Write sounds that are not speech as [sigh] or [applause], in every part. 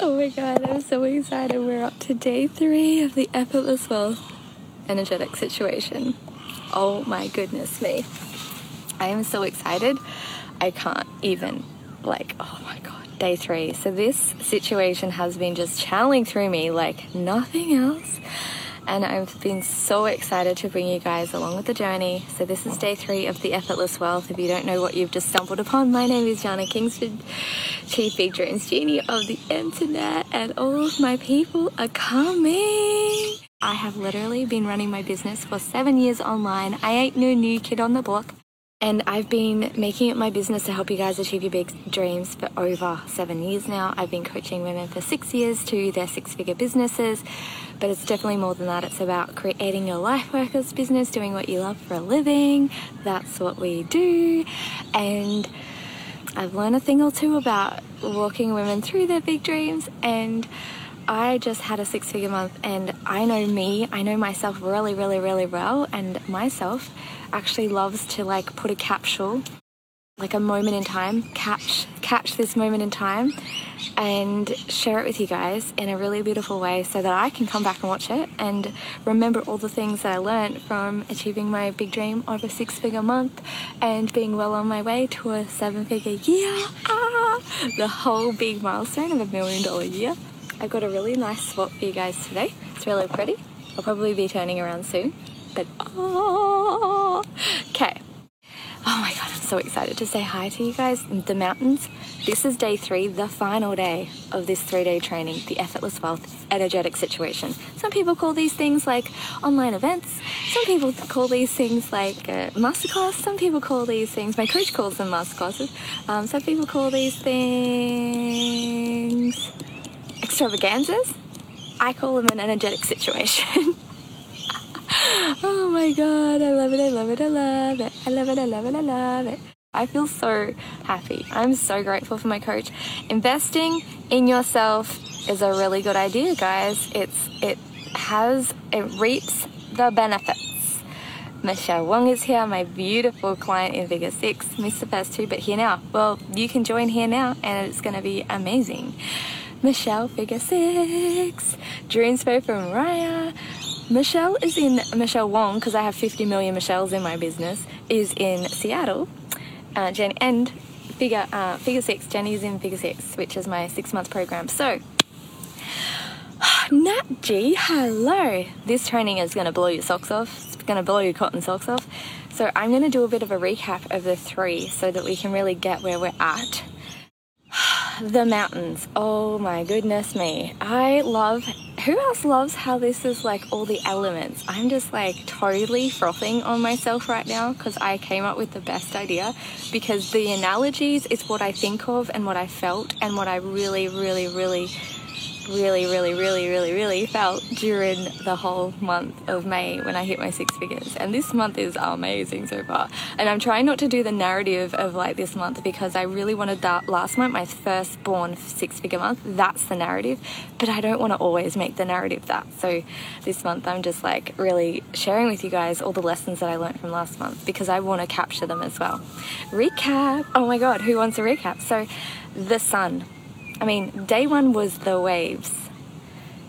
Oh my god, I'm so excited. We're up to day three of the effortless wealth energetic situation. Oh my goodness me. I am so excited. I can't even, like, oh my god, day three. So, this situation has been just channeling through me like nothing else and I've been so excited to bring you guys along with the journey. So, this is day three of the Effortless Wealth. If you don't know what you've just stumbled upon, my name is Jana Kingsford, Chief Big Dreams Genie of the Internet, and all of my people are coming. I have literally been running my business for seven years online. I ain't no new kid on the block. And I've been making it my business to help you guys achieve your big dreams for over seven years now. I've been coaching women for six years to their six figure businesses, but it's definitely more than that. It's about creating your life workers business, doing what you love for a living. That's what we do. And I've learned a thing or two about walking women through their big dreams and I just had a six figure month and I know me, I know myself really, really, really well. And myself actually loves to like put a capsule, like a moment in time, catch, catch this moment in time and share it with you guys in a really beautiful way so that I can come back and watch it and remember all the things that I learned from achieving my big dream of a six figure month and being well on my way to a seven figure year. Ah, the whole big milestone of a million dollar year. I've got a really nice swap for you guys today. It's really pretty. I'll probably be turning around soon. But oh, okay. Oh my god, I'm so excited to say hi to you guys the mountains. This is day three, the final day of this three day training, the Effortless Wealth Energetic Situation. Some people call these things like online events. Some people call these things like uh, masterclass. Some people call these things, my coach calls them masterclasses. Um, some people call these things extravaganzas. I call them an energetic situation. [laughs] oh my god, I love it, I love it, I love it. I love it, I love it, I love it. I feel so happy. I'm so grateful for my coach. Investing in yourself is a really good idea, guys. It's it has it reaps the benefits. Michelle Wong is here, my beautiful client in Figure 6, missed the first two, but here now. Well, you can join here now and it's to be amazing. Michelle Figure 6, Dreamspo from Raya, Michelle is in Michelle Wong because I have 50 million Michelles in my business. Is in Seattle, uh, Jenny and figure uh, figure six. Jenny's in figure six, which is my six month program. So. [sighs] Nat G, hello. This training is going to blow your socks off. It's going to blow your cotton socks off. So, I'm going to do a bit of a recap of the three so that we can really get where we're at. [gasps] the mountains. Oh my goodness me. I love who else loves how this is like all the elements? I'm just like totally frothing on myself right now because I came up with the best idea because the analogies is what I think of and what I felt and what I really, really, really really, really, really, really, really felt during the whole month of May when I hit my six figures. And this month is amazing so far. And I'm trying not to do the narrative of like this month because I really wanted that last month, my first born six figure month. That's the narrative. But I don't want to always make the narrative that. So this month I'm just like really sharing with you guys all the lessons that I learned from last month because I want to capture them as well. Recap. Oh my God, who wants a recap? So the sun I mean, day one was the waves.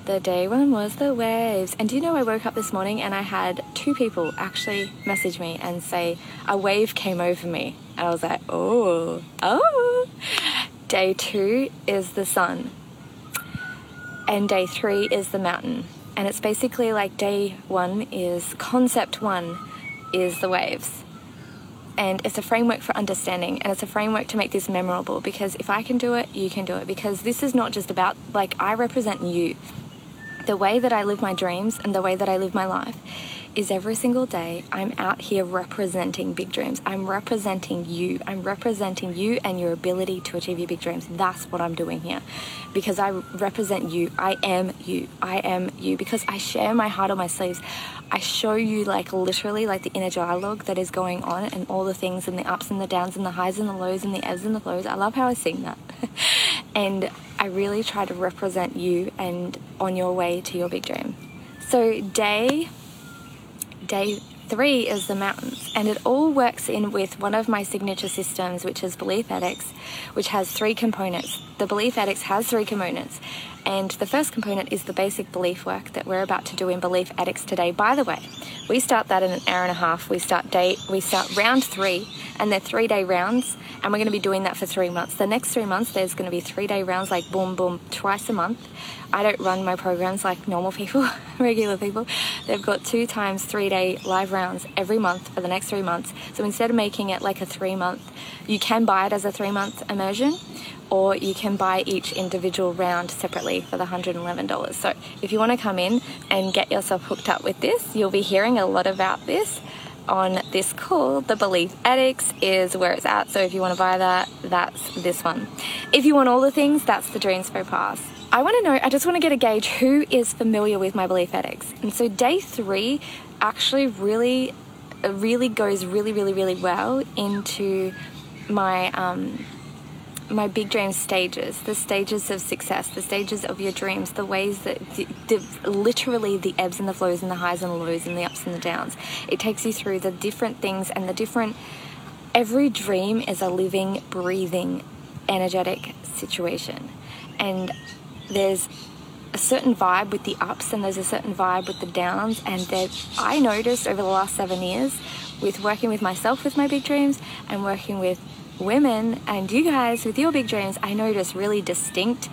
The day one was the waves. And do you know, I woke up this morning and I had two people actually message me and say, a wave came over me. And I was like, oh, oh. Day two is the sun. And day three is the mountain. And it's basically like day one is concept one is the waves and it's a framework for understanding and it's a framework to make this memorable because if I can do it, you can do it because this is not just about like I represent you. The way that I live my dreams and the way that I live my life is every single day I'm out here representing big dreams. I'm representing you. I'm representing you and your ability to achieve your big dreams. That's what I'm doing here because I represent you. I am you. I am you because I share my heart on my sleeves. I show you like literally like the inner dialogue that is going on and all the things and the ups and the downs and the highs and the lows and the ebbs and the flows. I love how I sing that. [laughs] and I really try to represent you and on your way to your big dream. So day day three is the mountains, and it all works in with one of my signature systems, which is Belief Addicts, which has three components the Belief Addicts has three components. And the first component is the basic belief work that we're about to do in Belief Addicts today. By the way, we start that in an hour and a half. We start day we start round three and they're three day rounds and we're going to be doing that for three months. The next three months there's going to be three day rounds like boom boom twice a month. I don't run my programs like normal people, [laughs] regular people. They've got two times three day live rounds every month for the next three months. So instead of making it like a three month, you can buy it as a three month immersion or you can buy each individual round separately for the $111. So if you want to come in and get yourself hooked up with this, you'll be hearing a lot about this on this call. The Belief Addicts is where it's at. So if you want to buy that, that's this one. If you want all the things, that's the Dreamspo Pass. I want to know, I just want to get a gauge who is familiar with my Belief Addicts. And so day three actually really, really goes really, really, really well into my um, my big dream stages, the stages of success, the stages of your dreams, the ways that the, the, literally the ebbs and the flows and the highs and the lows and the ups and the downs. It takes you through the different things and the different. Every dream is a living, breathing, energetic situation, and there's a certain vibe with the ups and there's a certain vibe with the downs. And that I noticed over the last seven years with working with myself with my big dreams and working with women and you guys with your big dreams, I notice really distinct,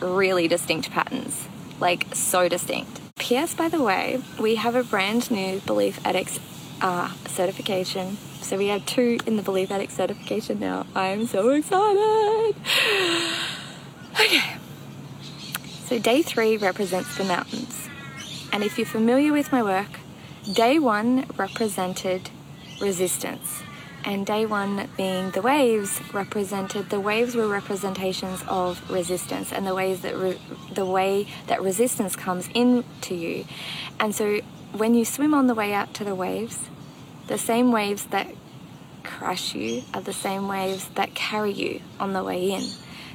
really distinct patterns. Like, so distinct. P.S. By the way, we have a brand new Belief Addicts uh, certification. So we have two in the Belief Addicts certification now. I am so excited. [sighs] Okay. So day three represents the mountains. And if you're familiar with my work, day one represented resistance and day one being the waves represented the waves were representations of resistance and the ways that re- the way that resistance comes into you. And so when you swim on the way out to the waves the same waves that crush you are the same waves that carry you on the way in.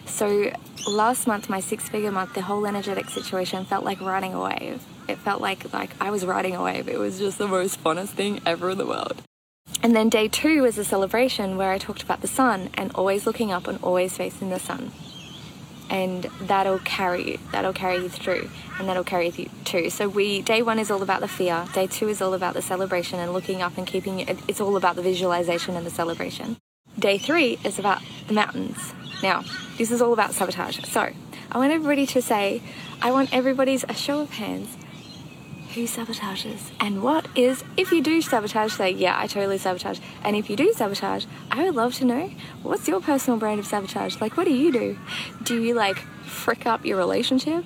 So last month my six figure month the whole energetic situation felt like riding a wave. It felt like like I was riding a wave. It was just the most funnest thing ever in the world and then day two was a celebration where I talked about the sun and always looking up and always facing the sun. And that'll carry you, that'll carry you through, and that'll carry you too. So we day one is all about the fear, day two is all about the celebration and looking up and keeping it. It's all about the visualization and the celebration. Day three is about the mountains. Now, this is all about sabotage. So I want everybody to say, I want everybody's a show of hands who sabotages? And what is if you do sabotage say yeah i totally sabotage. And if you do sabotage i would love to know what's your personal brand of sabotage? Like what do you do? Do you like frick up your relationship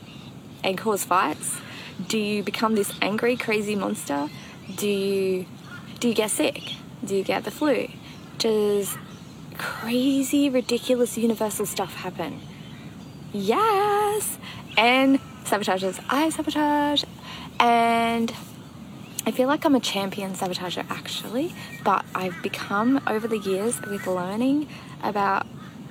and cause fights? Do you become this angry crazy monster? Do you do you get sick? Do you get the flu? Does crazy ridiculous universal stuff happen? Yes. And sabotages. I sabotage and I feel like I'm a champion sabotager actually, but I've become over the years with learning about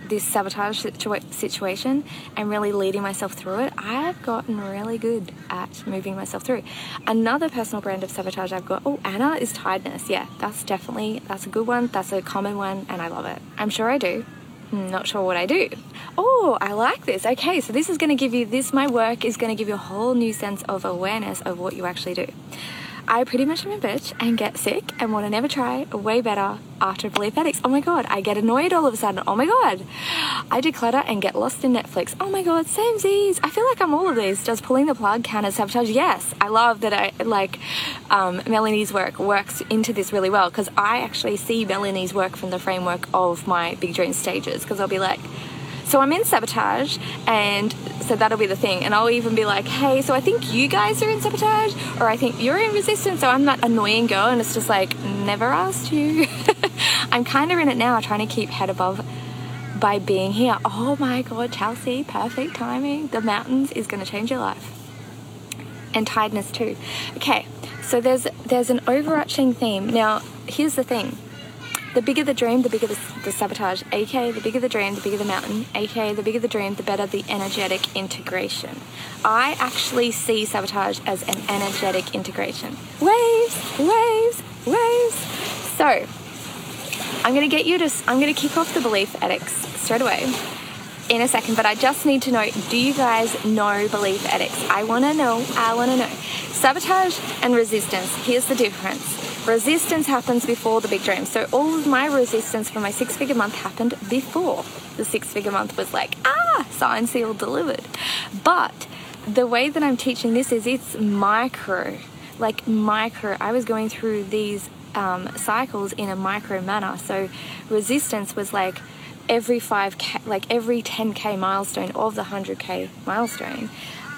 this sabotage situa- situation and really leading myself through it, I've gotten really good at moving myself through. Another personal brand of sabotage I've got, oh, Anna is tiredness. Yeah, that's definitely, that's a good one. That's a common one and I love it. I'm sure I do. Hmm, not sure what I do. Oh, I like this. Okay, so this is going to give you, this, my work is going to give you a whole new sense of awareness of what you actually do. I pretty much am a bitch and get sick and want to never try way better after Belief Addicts. Oh my god, I get annoyed all of a sudden. Oh my god. I declutter and get lost in Netflix. Oh my god, same Z's. I feel like I'm all of these. Does pulling the plug count as sabotage? Yes. I love that I like um, Melanie's work works into this really well because I actually see Melanie's work from the framework of my big dream stages because I'll be like, so I'm in sabotage, and so that'll be the thing. And I'll even be like, hey, so I think you guys are in sabotage, or I think you're in resistance. So I'm that annoying girl, and it's just like, never asked you. [laughs] I'm kind of in it now, trying to keep head above by being here. Oh my God, Chelsea, perfect timing. The mountains is going to change your life. And tiredness too. Okay, so there's there's an overarching theme. Now, here's the thing the bigger the dream, the bigger the, the, sabotage. aka the bigger the dream, the bigger the mountain. aka the bigger the dream, the better the energetic integration. I actually see sabotage as an energetic integration. Waves, waves, waves. So, I'm going to get you to, I'm going to kick off the belief addicts straight away. in a second, but I just need to know do you guys know belief addicts? I want to know. I want to know. Sabotage and resistance. Here's the difference. Resistance happens before the big dream. So all of my resistance for my six figure month happened before the six figure month was like, ah, sign sealed delivered. But the way that I'm teaching this is it's micro, like micro. I was going through these um, cycles in a micro manner. So resistance was like every 5k, like every 10k milestone of the 100k milestone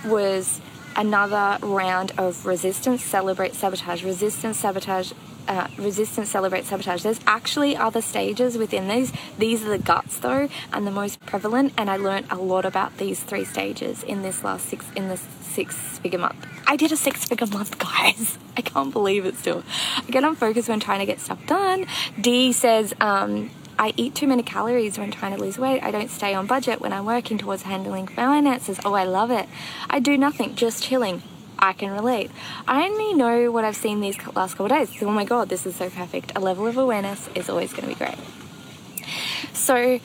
was another round of resistance, celebrate, sabotage, resistance, sabotage, uh, resistance, celebrate, sabotage. There's actually other stages within these. These are the guts though, and the most prevalent. And I learned a lot about these three stages in this last six in this six figure month. I did a six figure month, [laughs] guys. I can't believe it still. I get unfocused when trying to get stuff done. D says, um, I eat too many calories when trying to lose weight. I don't stay on budget when I'm working towards handling finances. Oh, I love it. I do nothing, just chilling. I can relate. I only know what I've seen these last couple days. Oh my god, this is so perfect. A level of awareness is always going to be great. So,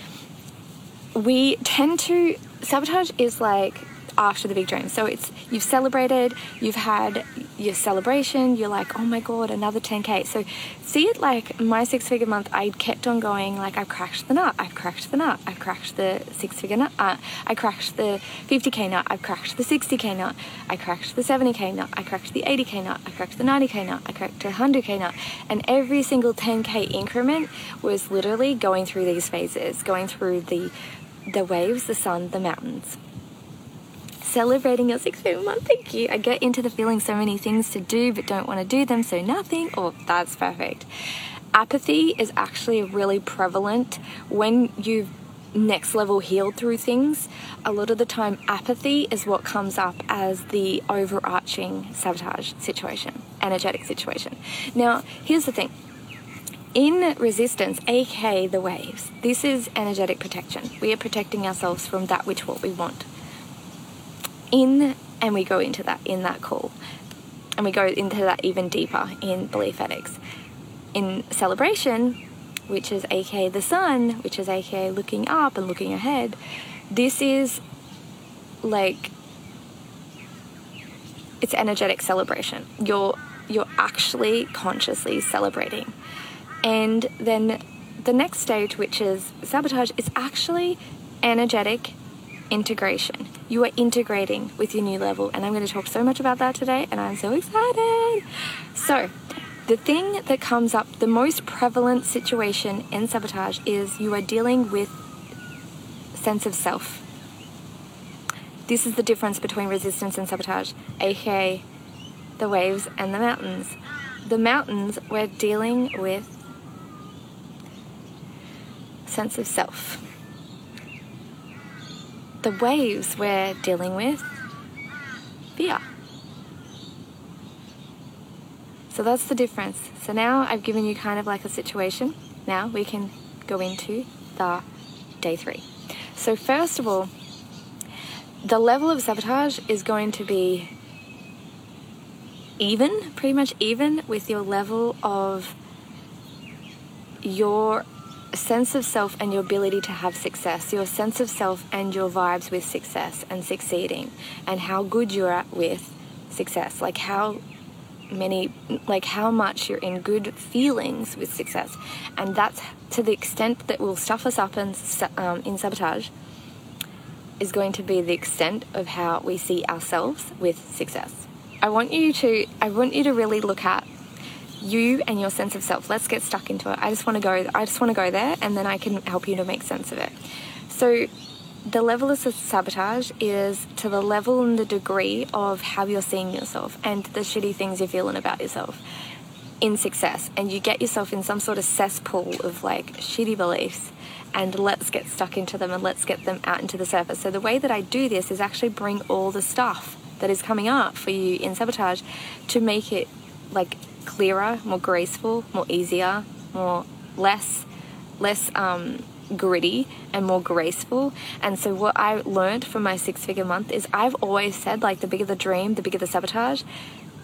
we tend to sabotage is like after the big dream. So it's you've celebrated, you've had your celebration, you're like, oh my god, another 10k. So see it like my six figure month, I kept on going, like I've cracked the nut, I've cracked the nut, I've cracked the six figure nut, uh, I cracked the 50k nut, I've cracked the 60k nut, I cracked the 70k nut, I cracked the 80k nut, I cracked the 90k nut, I cracked the 100k nut. And every single 10k increment was literally going through these phases, going through the the waves, the sun, the mountains celebrating your six figure month. Thank you. I get into the feeling so many things to do but don't want to do them, so nothing. Oh, that's perfect. Apathy is actually really prevalent when you've next level healed through things. A lot of the time, apathy is what comes up as the overarching sabotage situation, energetic situation. Now, here's the thing. In resistance, aka the waves, this is energetic protection. We are protecting ourselves from that which what we want in and we go into that in that call. And we go into that even deeper in belief addicts in celebration which is aka the sun which is aka looking up and looking ahead this is like it's energetic celebration. You're you're actually consciously celebrating. And then the next stage which is sabotage is actually energetic integration. You are integrating with your new level, and I'm going to talk so much about that today, and I'm so excited. So, the thing that comes up, the most prevalent situation in sabotage is you are dealing with sense of self. This is the difference between resistance and sabotage, aka the waves and the mountains. The mountains, we're dealing with sense of self the waves we're dealing with fear. So that's the difference. So now I've given you kind of like a situation. Now we can go into the day three. So, first of all, the level of sabotage is going to be even, pretty much even with your level of your sense of self and your ability to have success, your sense of self and your vibes with success and succeeding, and how good you're at with success, like how many, like how much you're in good feelings with success, and that's to the extent that will stuff us up in, um, in sabotage. Is going to be the extent of how we see ourselves with success. I want you to I want you to really look at you and your sense of self. Let's get stuck into it. I just want to go I just want to go there and then I can help you to make sense of it. So the level of sabotage is to the level and the degree of how you're seeing yourself and the shitty things you're feeling about yourself in success. And you get yourself in some sort of cesspool of like shitty beliefs and let's get stuck into them and let's get them out into the surface. So the way that I do this is actually bring all the stuff that is coming up for you in sabotage to make it like clearer, more graceful, more easier, more less less um, gritty and more graceful. And so what I learned from my six figure month is I've always said like the bigger the dream, the bigger the sabotage.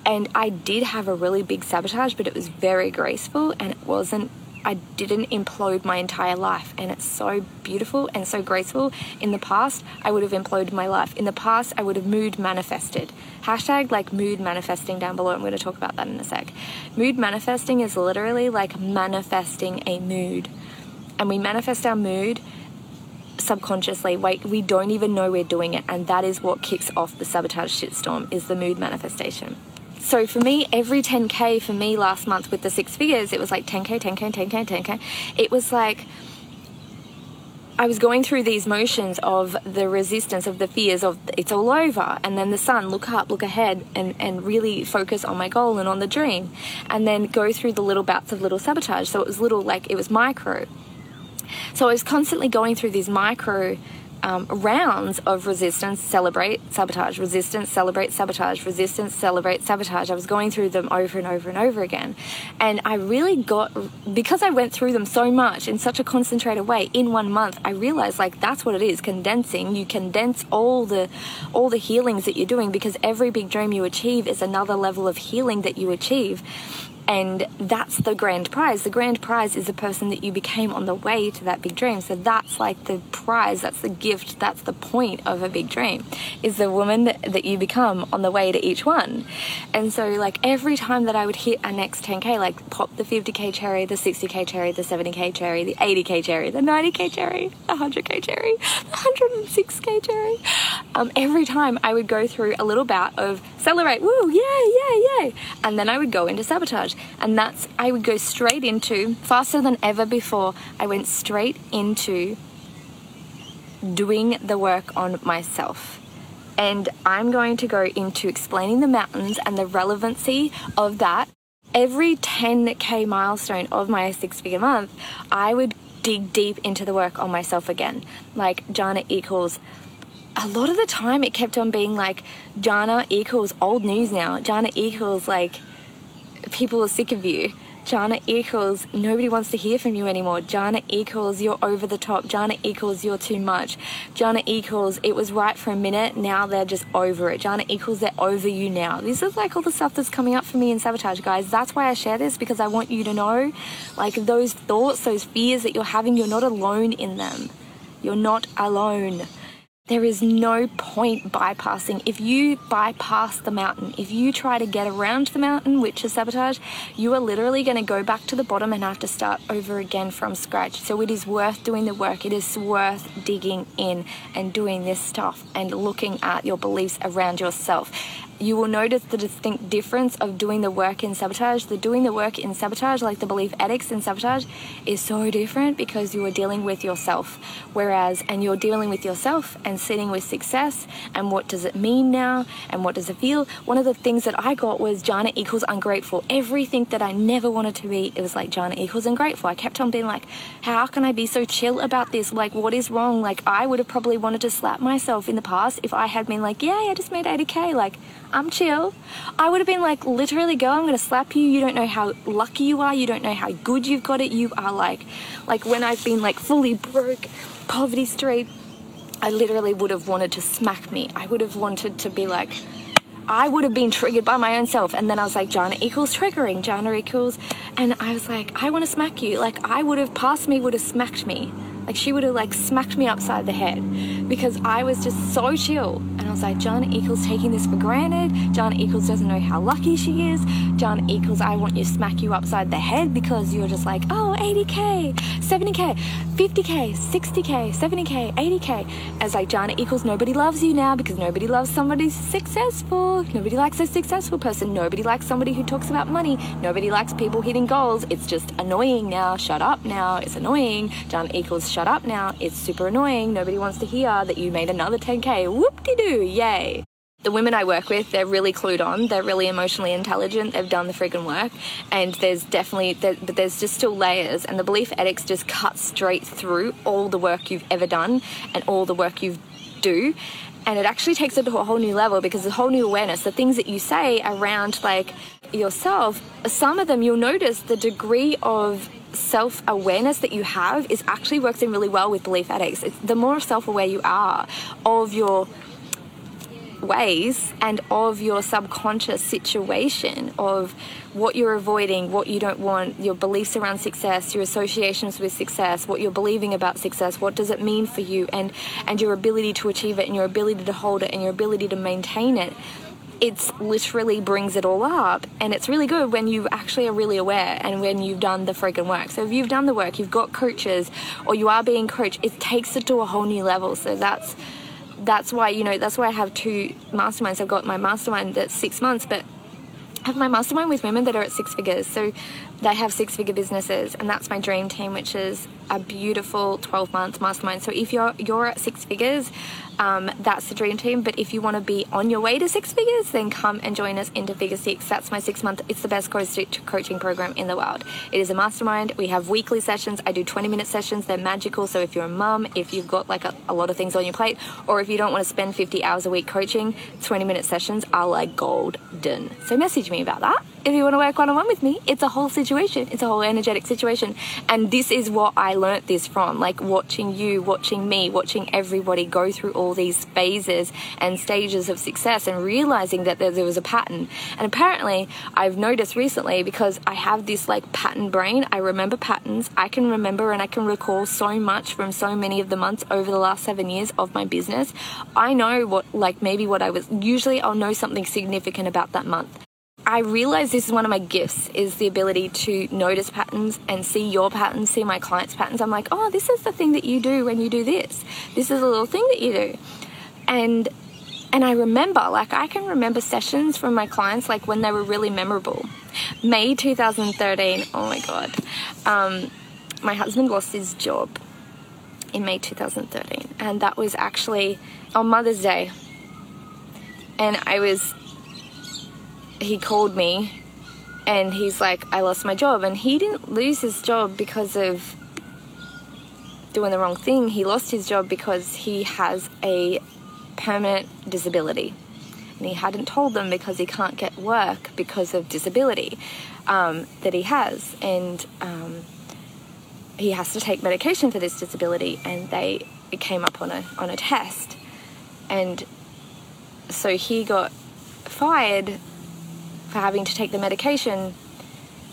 And I did have a really big sabotage, but it was very graceful and it wasn't I didn't implode my entire life. And it's so beautiful and so graceful. In the past, I would have imploded my life. In the past, I would have mood manifested. Hashtag like mood manifesting down below. I'm going to talk about that in a sec. Mood manifesting is literally like manifesting a mood. And we manifest our mood subconsciously like we don't even know we're doing it and that is what kicks off the sabotage shitstorm is the mood manifestation so for me, every 10K for me last month with the six figures, it was like 10K, 10K, 10K, 10K. It was like I was going through these motions of the resistance, of the fears of it's all over, and then the sun, look up, look ahead, and, and really focus on my goal and on the dream. And then go through the little bouts of little sabotage. So it was little, like it was micro. So I was constantly going through these micro um, rounds of resistance, celebrate, sabotage, resistance, celebrate, sabotage, resistance, celebrate, sabotage. I was going through them over and over and over again. And I really got, because I went through them so much in such a concentrated way in one month, I realized like that's what it is condensing. You condense all the, all the healings that you're doing because every big dream you achieve is another level of healing that you achieve. And that's the grand prize. The grand prize is the person that you became on the way to that big dream. So that's like the prize, that's the gift, that's the point of a big dream, is the woman that, that you become on the way to each one. And so, like, every time that I would hit a next 10K, like pop the 50K cherry, the 60K cherry, the 70K cherry, the 80K cherry, the 90K cherry, the 100K cherry, the 106K cherry, um, every time I would go through a little bout of celebrate, woo, yay, yay, yay. And then I would go into sabotage. And that's, I would go straight into, faster than ever before, I went straight into doing the work on myself. And I'm going to go into explaining the mountains and the relevancy of that. Every 10k milestone of my six figure month, I would dig deep into the work on myself again. Like Jana equals a lot of the time it kept on being like Jana equals old news now. Jana equals like people are sick of you. Jana equals nobody wants to hear from you anymore. Jana equals you're over the top. Jana equals you're too much. Jana equals it was right for a minute, now they're just over it. Jana equals they're over you now. This is like all the stuff that's coming up for me in sabotage, guys. That's why I share this because I want you to know like those thoughts, those fears that you're having, you're not alone in them. You're not alone. There is no point bypassing. If you bypass the mountain, if you try to get around the mountain, which is sabotage, you are literally going to go back to the bottom and have to start over again from scratch. So it is worth doing the work. It is worth digging in and doing this stuff and looking at your beliefs around yourself you will notice the distinct difference of doing the work in sabotage. The doing the work in sabotage, like the belief addicts in sabotage, is so different because you are dealing with yourself. Whereas, and you're dealing with yourself and sitting with success and what does it mean now and what does it feel. One of the things that I got was Jana equals ungrateful. Everything that I never wanted to be, it was like Jana equals ungrateful. I kept on being like, how can I be so chill about this? Like, what is wrong? Like, I would have probably wanted to slap myself in the past if I had been like, yeah, I just made 80k. Like, I'm chill. I would have been like, literally, girl, I'm gonna slap you. You don't know how lucky you are. You don't know how good you've got it. You are like, like when I've been like fully broke, poverty street, I literally would have wanted to smack me. I would have wanted to be like, I would have been triggered by my own self. And then I was like, Jana equals triggering, Jana equals. And I was like, I want to smack you. Like, I would have, past me would have smacked me. Like she would have like smacked me upside the head because I was just so chill. And I was like, Jana Equals taking this for granted. Jana Equals doesn't know how lucky she is. Jana Equals, I want you to smack you upside the head because you're just like, oh, 80k, 70k, 50k, 60k, 70k, 80k. As like Jana Equals, nobody loves you now because nobody loves somebody successful. Nobody likes a successful person. Nobody likes somebody who talks about money. Nobody likes people hitting goals. It's just annoying now. Shut up now. It's annoying. Jana Equals, shut up now. It's super annoying. Nobody wants to hear that you made another 10K. Whoop de doo, yay. The women I work with, they're really clued on. They're really emotionally intelligent. They've done the friggin' work. And there's definitely, there, but there's just still layers. And the belief addicts just cut straight through all the work you've ever done and all the work you do and it actually takes it to a whole new level because a whole new awareness the things that you say around like yourself some of them you'll notice the degree of self awareness that you have is actually works in really well with belief addicts. It's the more self aware you are of your ways and of your subconscious situation of what you're avoiding, what you don't want, your beliefs around success, your associations with success, what you're believing about success, what does it mean for you and and your ability to achieve it and your ability to hold it and your ability to maintain it. It's literally brings it all up and it's really good when you actually are really aware and when you've done the freaking work. So if you've done the work, you've got coaches or you are being coached, it takes it to a whole new level. So that's that's why you know that's why I have two masterminds. I've got my mastermind that's six months, but I have my mastermind with women that are at six figures. So they have six figure businesses, and that's my dream team, which is a beautiful 12 month mastermind. So if you're you're at six figures, um, that's the dream team. But if you want to be on your way to six figures, then come and join us into Figure Six. That's my six month. It's the best coaching program in the world. It is a mastermind. We have weekly sessions. I do 20 minute sessions. They're magical. So if you're a mum, if you've got like a, a lot of things on your plate, or if you don't want to spend 50 hours a week coaching, 20 minute sessions are like golden. So message me about that if you want to work one on one with me. It's a whole situation. It's a whole energetic situation. And this is what I learnt this from, like watching you, watching me, watching everybody go through all these phases and stages of success and realizing that there, there was a pattern. And apparently, I've noticed recently because I have this like pattern brain, I remember patterns. I can remember and I can recall so much from so many of the months over the last seven years of my business. I know what, like, maybe what I was, usually I'll know something significant about that month. I realize this is one of my gifts is the ability to notice patterns and see your patterns, see my clients' patterns. I'm like, oh, this is the thing that you do when you do this. This is a little thing that you do. And and I remember, like I can remember sessions from my clients like when they were really memorable. May 2013, oh my god. Um, my husband lost his job in May 2013, and that was actually on Mother's Day. And I was he called me and he's like, I lost my job. And he didn't lose his job because of doing the wrong thing. He lost his job because he has a permanent disability. And he hadn't told them because he can't get work because of disability um, that he has. And um, he has to take medication for this disability. And they it came up on a, on a test. And so he got fired for having to take the medication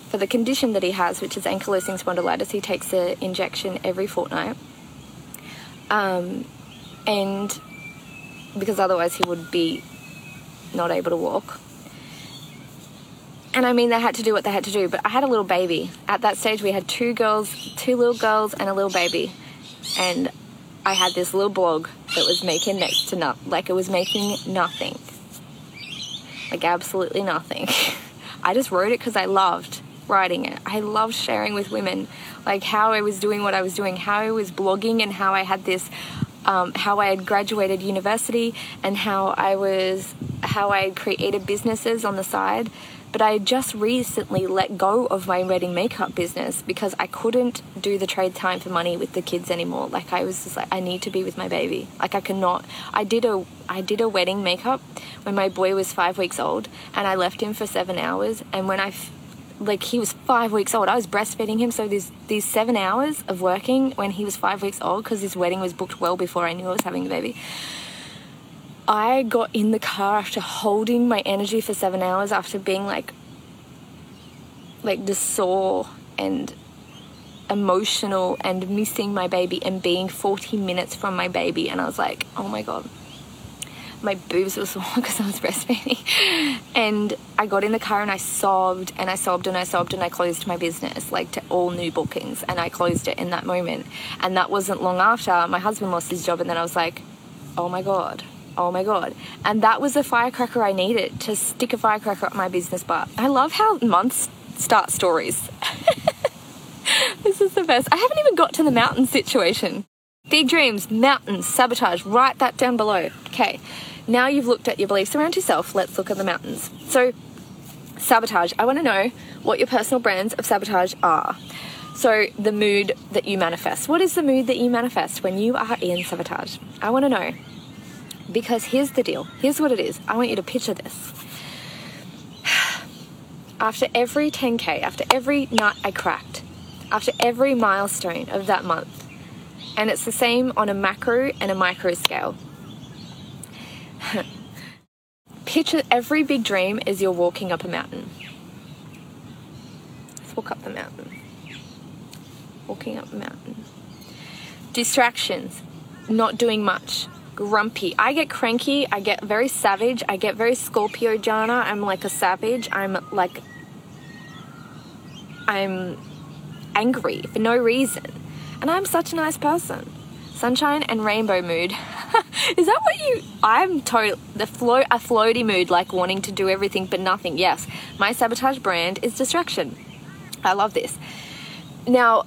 for the condition that he has, which is ankylosing spondylitis. He takes the injection every fortnight. Um, and because otherwise he would be not able to walk. And I mean, they had to do what they had to do, but I had a little baby. At that stage, we had two girls, two little girls, and a little baby. And I had this little blog that was making next to nothing, like it was making nothing like absolutely nothing. [laughs] I just wrote it because I loved writing it. I loved sharing with women, like how I was doing what I was doing, how I was blogging, and how I had this, um, how I had graduated university, and how I was, how I created businesses on the side. But I just recently let go of my wedding makeup business because I couldn't do the trade time for money with the kids anymore. Like I was just like, I need to be with my baby. Like I cannot. I did a I did a wedding makeup when my boy was five weeks old, and I left him for seven hours. And when I like he was five weeks old. I was breastfeeding him, so these these seven hours of working when he was five weeks old, because his wedding was booked well before I knew I was having a baby. I got in the car after holding my energy for seven hours after being like, like just sore and emotional and missing my baby and being 40 minutes from my baby. And I was like, oh my God, my boobs were sore [laughs] because I was breastfeeding. And I got in the car and I sobbed and I sobbed and I sobbed and I closed my business, like to all new bookings. And I closed it in that moment. And that wasn't long after my husband lost his job. And then I was like, oh my God oh my god. And that was the firecracker I needed to stick a firecracker up my business butt. I love how months start stories. [laughs] this is the best. I haven't even got to the mountain situation. Big dreams, mountains, sabotage, write that down below. Okay, now you've looked at your beliefs around yourself, let's look at the mountains. So, sabotage, I want to know what your personal brands of sabotage are. So, the mood that you manifest. What is the mood that you manifest when you are in sabotage? I want to know. Because here's the deal here's what it is. I want you to picture this. After every 10K, after every nut I cracked, after every milestone of that month, and it's the same on a macro and a micro scale. [laughs] picture every big dream as you're walking up a mountain. Let's walk up the mountain. Walking up the mountain. Distractions, not doing much, grumpy. I get cranky, I get very savage, I get very Scorpio Jana. I'm like a savage. I'm like I'm angry for no reason. And I'm such a nice person. Sunshine and rainbow mood. [laughs] Is that what you I'm total the flow a floaty mood like wanting to do everything but nothing. Yes. My sabotage brand is distraction. I love this. Now,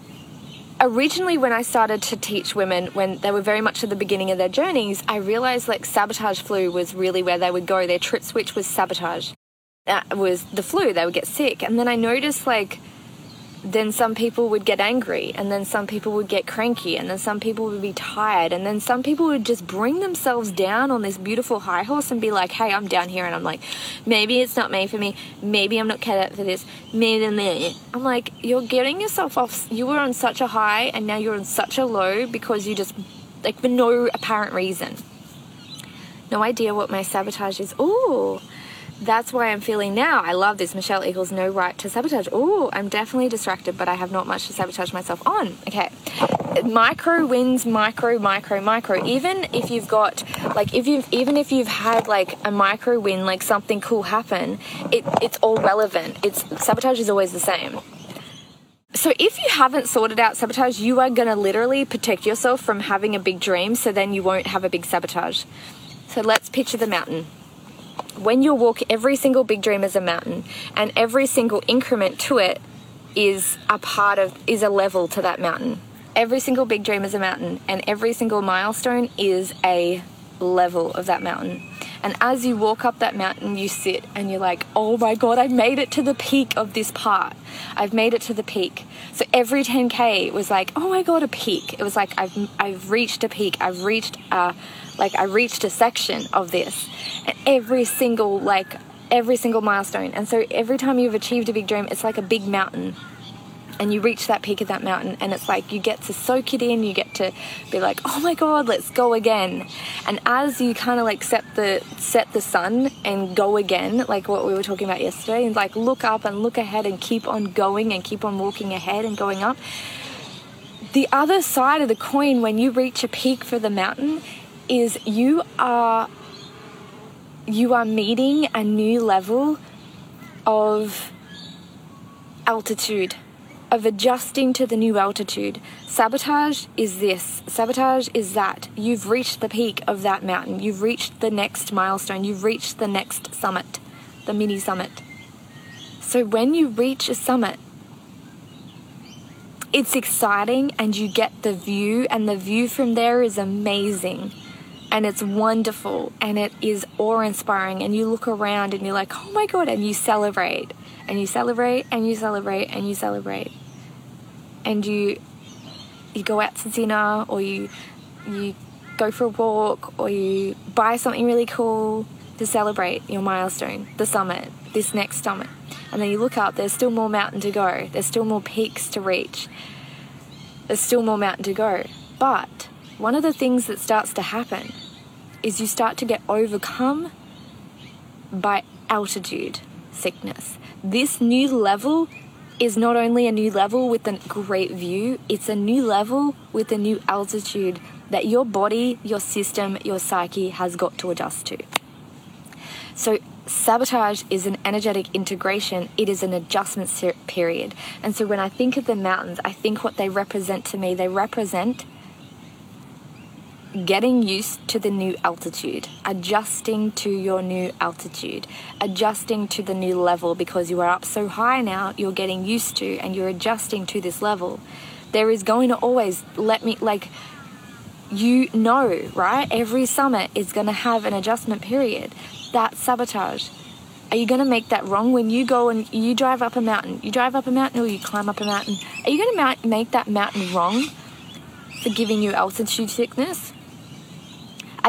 originally when I started to teach women when they were very much at the beginning of their journeys, I realized like sabotage flu was really where they would go. Their trip switch was sabotage. That was the flu. They would get sick. And then I noticed like then some people would get angry and then some people would get cranky and then some people would be tired and then some people would just bring themselves down on this beautiful high horse and be like hey i'm down here and i'm like maybe it's not made for me. Maybe i'm not cut out for this. Maybe i'm like you're getting yourself off. You were on such a high and now you're on such a low because you just like for no apparent reason. No idea what my sabotage is. Oh that's why I'm feeling now. I love this. Michelle equals no right to sabotage. Oh, I'm definitely distracted, but I have not much to sabotage myself on. Okay. Micro wins, micro, micro, micro. Even if you've got, like, if you've, even if you've had, like, a micro win, like something cool happen, it, it's all relevant. It's, sabotage is always the same. So if you haven't sorted out sabotage, you are going to literally protect yourself from having a big dream so then you won't have a big sabotage. So let's picture the mountain when you walk, every single big dream is a mountain, and every single increment to it is a part of, is a level to that mountain. Every single big dream is a mountain, and every single milestone is a level of that mountain. And as you walk up that mountain, you sit and you're like, oh my God, I've made it to the peak of this part. I've made it to the peak. So every 10K was like, oh my God, a peak. It was like, I've, I've reached a peak. I've reached a, like, I reached a section of this. And every single, like, every single milestone. And so every time you've achieved a big dream, it's like a big mountain and you reach that peak of that mountain and it's like you get to soak it in you get to be like oh my god let's go again and as you kind of like set the set the sun and go again like what we were talking about yesterday and like look up and look ahead and keep on going and keep on walking ahead and going up the other side of the coin when you reach a peak for the mountain is you are you are meeting a new level of altitude of adjusting to the new altitude. Sabotage is this, sabotage is that. You've reached the peak of that mountain, you've reached the next milestone, you've reached the next summit, the mini summit. So when you reach a summit, it's exciting and you get the view, and the view from there is amazing and it's wonderful and it is awe inspiring. And you look around and you're like, oh my god, and you celebrate and you celebrate and you celebrate and you celebrate and you you go out to dinner or you you go for a walk or you buy something really cool to celebrate your milestone, the summit, this next summit. And then you look up, there's still more mountain to go. There's still more peaks to reach. There's still more mountain to go. But one of the things that starts to happen is you start to get overcome by altitude sickness. This new level is not only a new level with a great view, it's a new level with a new altitude that your body, your system, your psyche has got to adjust to. So, sabotage is an energetic integration, it is an adjustment period. And so, when I think of the mountains, I think what they represent to me, they represent getting used to the new altitude, adjusting to your new altitude, adjusting to the new level because you are up so high now, you're getting used to and you're adjusting to this level. There is going to always let me, like, you know, right? Every summit is going to have an adjustment period. That's sabotage. Are you going to make that wrong when you go and you drive up a mountain? You drive up a mountain or you climb up a mountain. Are you going to make that mountain wrong for giving you altitude sickness?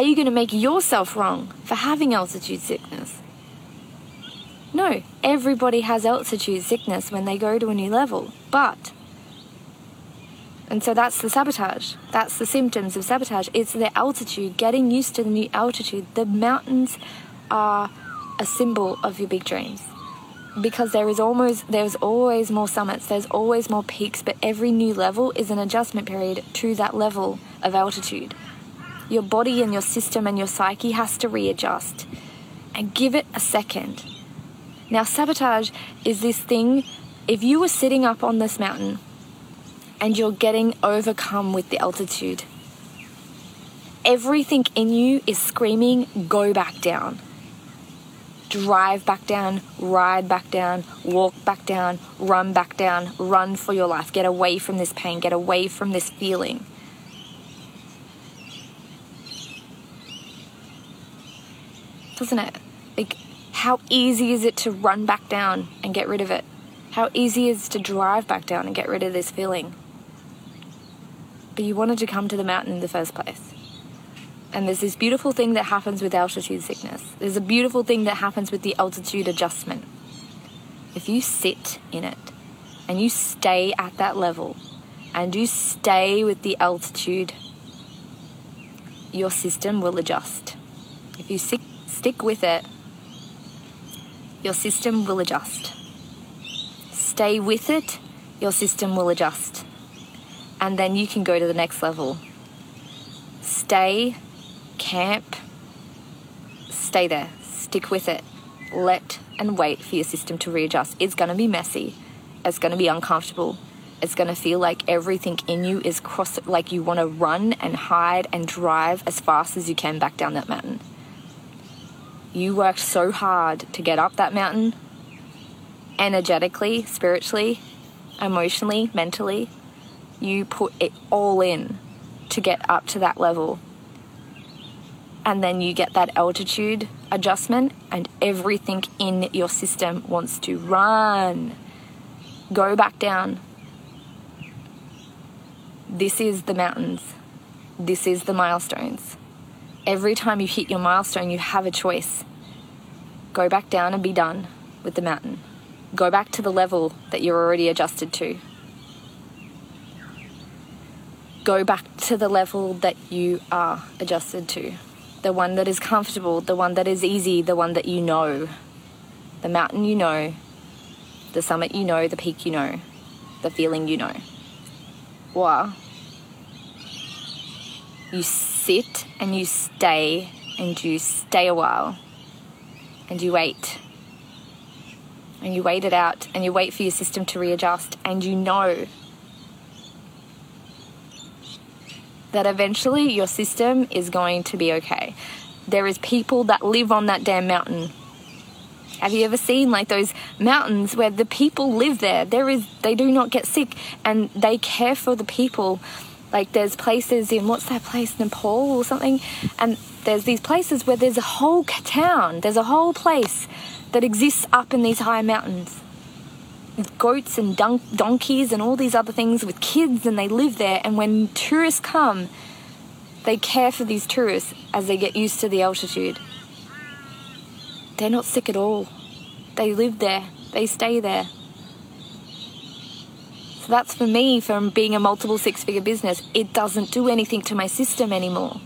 Are you going to make yourself wrong for having altitude sickness? No, everybody has altitude sickness when they go to a new level, but. And so that's the sabotage. That's the symptoms of sabotage. It's the altitude, getting used to the new altitude. The mountains are a symbol of your big dreams because there is almost there's always more summits there's always more peaks but every new level is an adjustment period to that level of altitude your body and your system and your psyche has to readjust and give it a second now sabotage is this thing if you were sitting up on this mountain and you're getting overcome with the altitude everything in you is screaming go back down drive back down, ride back down, walk back down, run back down, run for your life. Get away from this pain, get away from this feeling. Doesn't it? Like, how easy is it to run back down and get rid of it? How easy is it to drive back down and get rid of this feeling? But you wanted to come to the mountain in the first place. And there's this beautiful thing that happens with altitude sickness. There's a beautiful thing that happens with the altitude adjustment. If you sit in it and you stay at that level and you stay with the altitude, your system will adjust. If you stick, stick with it, your system will adjust. Stay with it, your system will adjust. And then you can go to the next level. Stay camp, stay there, stick with it, let and wait for your system to readjust. It's going to be messy, it's going to be uncomfortable. It's going to feel like everything in you is cross, like you want to run and hide and drive as fast as you can back down that mountain. You worked so hard to get up that mountain, energetically, spiritually, emotionally, mentally. You put it all in to get up to that level and then you get that altitude adjustment, and everything in your system wants to run. Go back down. This is the mountains. This is the milestones. Every time you hit your milestone, you have a choice. Go back down and be done with the mountain. Go back to the level that you're already adjusted to. Go back to the level that you are adjusted to the one that is comfortable, the one that is easy, the one that you know. The mountain you know, the summit you know, the peak you know, the feeling you know. Or you sit and you stay and you stay a while and you wait. And you wait it out and you wait for your system to readjust and you know that eventually your system is going to be okay. There is people that live on that damn mountain. Have you ever seen like those mountains where the people live there? There is they do not get sick and they care for the people. Like there's places in what's that place Nepal or something and there's these places where there's a whole town, there's a whole place that exists up in these high mountains with goats and don- donkeys and all these other things with kids, and they live there. And when tourists come, they care for these tourists as they get used to the altitude. They're not sick at all. They live there, they stay there. That's for me from being a multiple six figure business. It doesn't do anything to my system anymore.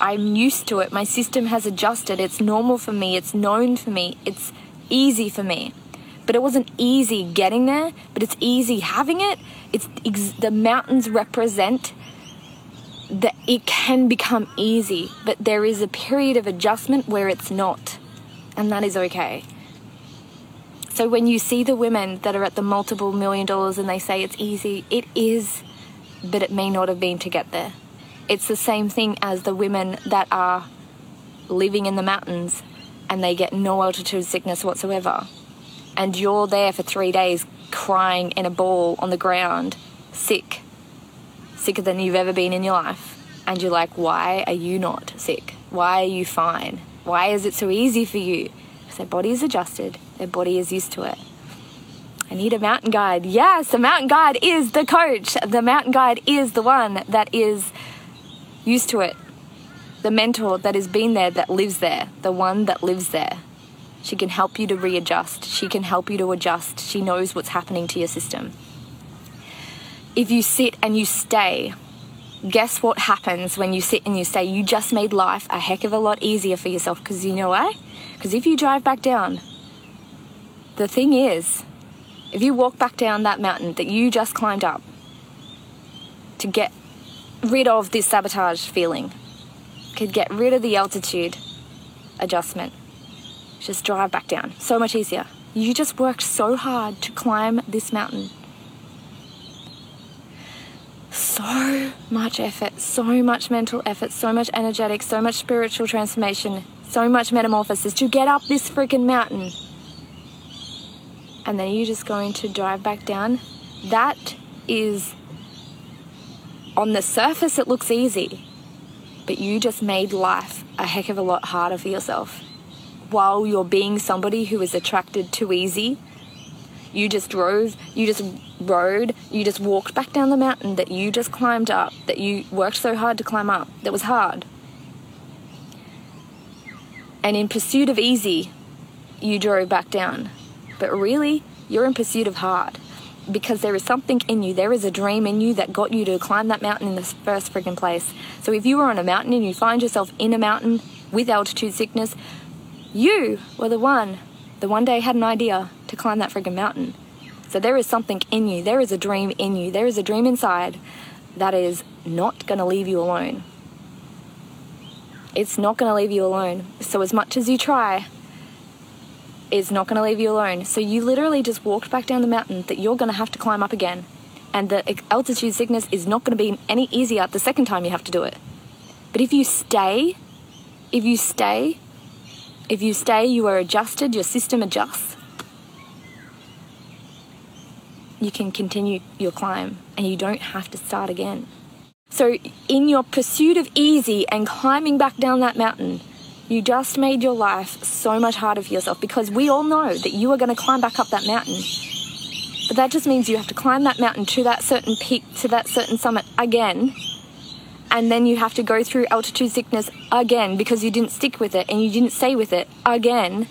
I'm used to it. My system has adjusted. It's normal for me. It's known for me. It's easy for me but it wasn't easy getting there, but it's easy having it. It's ex- the mountains represent that it can become easy, but there is a period of adjustment where it's not, and that is okay. So when you see the women that are at the multiple million dollars and they say it's easy, it is, but it may not have been to get there. It's the same thing as the women that are living in the mountains and they get no altitude sickness whatsoever and you're there for three days crying in a ball on the ground, sick, sicker than you've ever been in your life. And you're like, why are you not sick? Why are you fine? Why is it so easy for you? Because their body is adjusted, their body is used to it. I need a mountain guide. Yes, the mountain guide is the coach. The mountain guide is the one that is used to it. The mentor that has been there, that lives there, the one that lives there. She can help you to readjust. She can help you to adjust. She knows what's happening to your system. If you sit and you stay, guess what happens when you sit and you stay? You just made life a heck of a lot easier for yourself because you know why? Because if you drive back down, the thing is, if you walk back down that mountain that you just climbed up to get rid of this sabotage feeling, could get rid of the altitude adjustment, just drive back down. So much easier. You just worked so hard to climb this mountain. So much effort, so much mental effort, so much energetic, so much spiritual transformation, so much metamorphosis to get up this freaking mountain and then you're just going to drive back down, that is on the surface it looks easy, but you just made life a heck of a lot harder for yourself. While you're being somebody who is attracted to easy, you just drove, you just rode, you just walked back down the mountain that you just climbed up, that you worked so hard to climb up, that was hard. And in pursuit of easy, you drove back down but really, you're in pursuit of hard because there is something in you, there is a dream in you that got you to climb that mountain in the first freaking place. So if you were on a mountain and you find yourself in a mountain with altitude sickness, you were the one that one day had an idea to climb that freaking mountain. So there is something in you, there is a dream in you, there is a dream inside that is not going to leave you alone. It's not going to leave you alone. So as much as you try, it's not going to leave you alone. So you literally just walked back down the mountain that you're going to have to climb up again. And the altitude sickness is not going to be any easier the second time you have to do it. But if you stay, if you stay, if you stay, you are adjusted, your system adjusts, you can continue your climb and you don't have to start again. So, in your pursuit of easy and climbing back down that mountain, you just made your life so much harder for yourself because we all know that you are going to climb back up that mountain. But that just means you have to climb that mountain to that certain peak, to that certain summit again. And then you have to go through altitude sickness again because you didn't stick with it and you didn't stay with it again.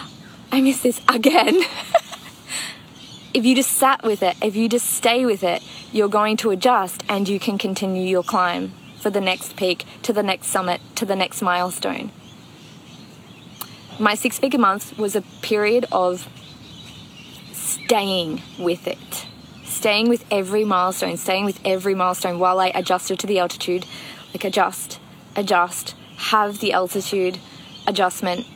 [gasps] I miss this again. [laughs] if you just sat with it, if you just stay with it, you're going to adjust and you can continue your climb for the next peak, to the next summit, to the next milestone. My six figure month was a period of staying with it, staying with every milestone, staying with every milestone while I adjusted to the altitude, like adjust, adjust, have the altitude adjustment,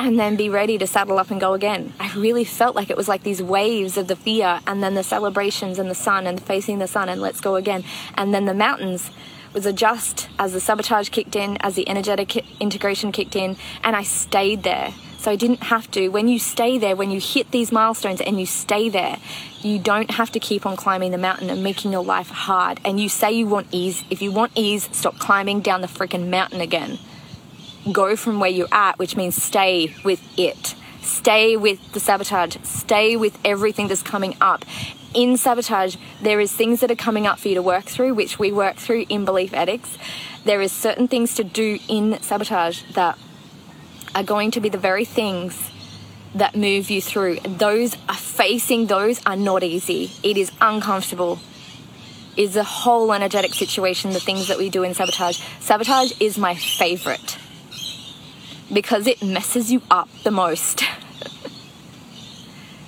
and then be ready to saddle up and go again. I really felt like it was like these waves of the fear, and then the celebrations, and the sun, and facing the sun, and let's go again, and then the mountains was adjust as the sabotage kicked in, as the energetic integration kicked in, and I stayed there. So I didn't have to. When you stay there, when you hit these milestones and you stay there, you don't have to keep on climbing the mountain and making your life hard. And you say you want ease. If you want ease, stop climbing down the freaking mountain again. Go from where you're at, which means stay with it. Stay with the sabotage. Stay with everything that's coming up in sabotage, there is things that are coming up for you to work through, which we work through in Belief Addicts. There is certain things to do in sabotage that are going to be the very things that move you through. Those are facing those are not easy. It is uncomfortable. Is a whole energetic situation, the things that we do in sabotage. Sabotage is my favorite because it messes you up the most.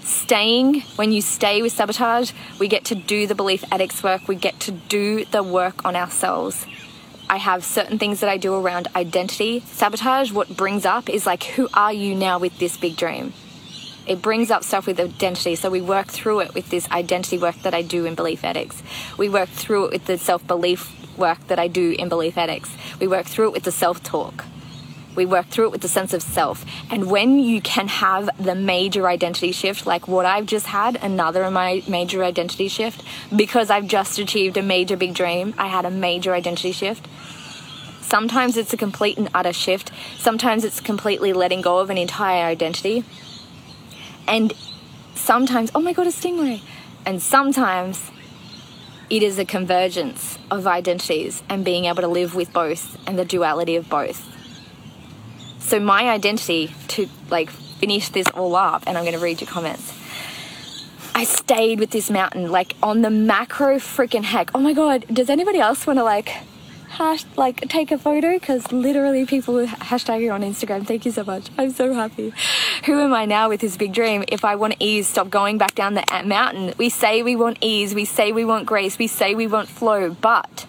staying, when you stay with sabotage, we get to do the belief addicts work, we get to do the work on ourselves. I have certain things that I do around identity. Sabotage, what brings up is like, who are you now with this big dream? It brings up stuff with identity. So we work through it with this identity work that I do in belief addicts. We work through it with the self belief work that I do in belief addicts. We work through it with the self talk. We work through it with the sense of self. And when you can have the major identity shift, like what I've just had, another of my major identity shift, because I've just achieved a major big dream, I had a major identity shift. Sometimes it's a complete and utter shift. Sometimes it's completely letting go of an entire identity. And sometimes, oh my god, a stingray. And sometimes it is a convergence of identities and being able to live with both and the duality of both. So my identity to like finish this all up, and I'm going to read your comments. I stayed with this mountain like on the macro freaking heck. Oh my god, does anybody else want to like hash like take a photo because literally people hashtag you on Instagram. Thank you so much. I'm so happy. Who am I now with this big dream? If I want ease, stop going back down the mountain. We say we want ease, we say we want grace, we say we want flow, but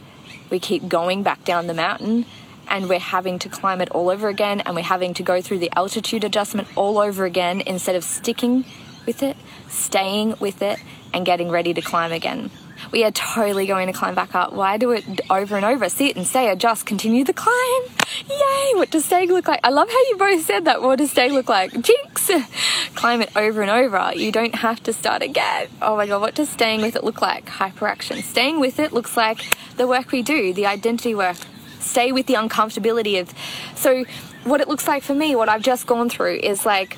we keep going back down the mountain and we're having to climb it all over again and we're having to go through the altitude adjustment all over again instead of sticking with it, staying with it, and getting ready to climb again. We are totally going to climb back up. Why do it over and over? Sit and stay, adjust, continue the climb. Yay! What does staying look like? I love how you both said that. What does staying look like? Jinx! [laughs] climb it over and over. You don't have to start again. Oh my god, what does staying with it look like? Hyperaction. Staying with it looks like the work we do, the identity work. Stay with the uncomfortability of. So, what it looks like for me, what I've just gone through is like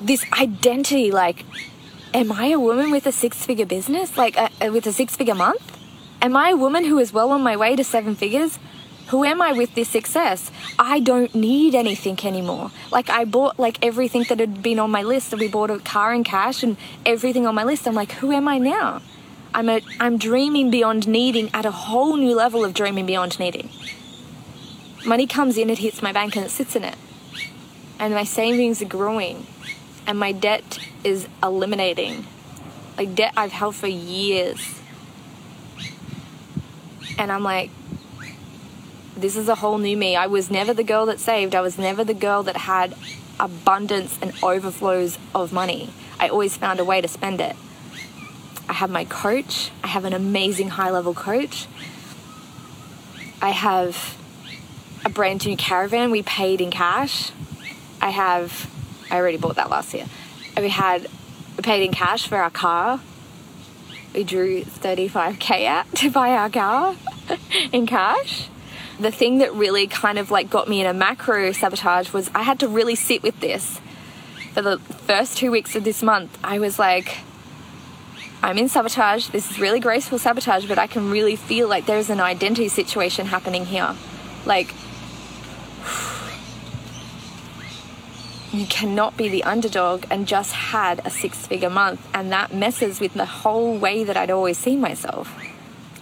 this identity like am I a woman with a six figure business? Like, uh, uh, with a six figure month? Am I a woman who is well on my way to seven figures? Who am I with this success? I don't need anything anymore. Like, I bought like everything that had been on my list. We bought a car in cash and everything on my list. I'm like, who am I now? I'm a, I'm dreaming beyond needing at a whole new level of dreaming beyond needing. Money comes in, it hits my bank, and it sits in it. And my savings are growing and my debt is eliminating. Like debt I've held for years. And I'm like, this is a whole new me. I was never the girl that saved. I was never the girl that had abundance and overflows of money. I always found a way to spend it. I have my coach. I have an amazing high level coach. I have a brand new caravan we paid in cash. I have I already bought that last year. We had we paid in cash for our car. We drew 35k out to buy our car [laughs] in cash. The thing that really kind of like got me in a macro sabotage was I had to really sit with this. For the first two weeks of this month, I was like, I'm in sabotage. This is really graceful sabotage, but I can really feel like there's an identity situation happening here. Like, [sighs] you cannot be the underdog and just had a six figure month. And that messes with the whole way that I'd always seen myself.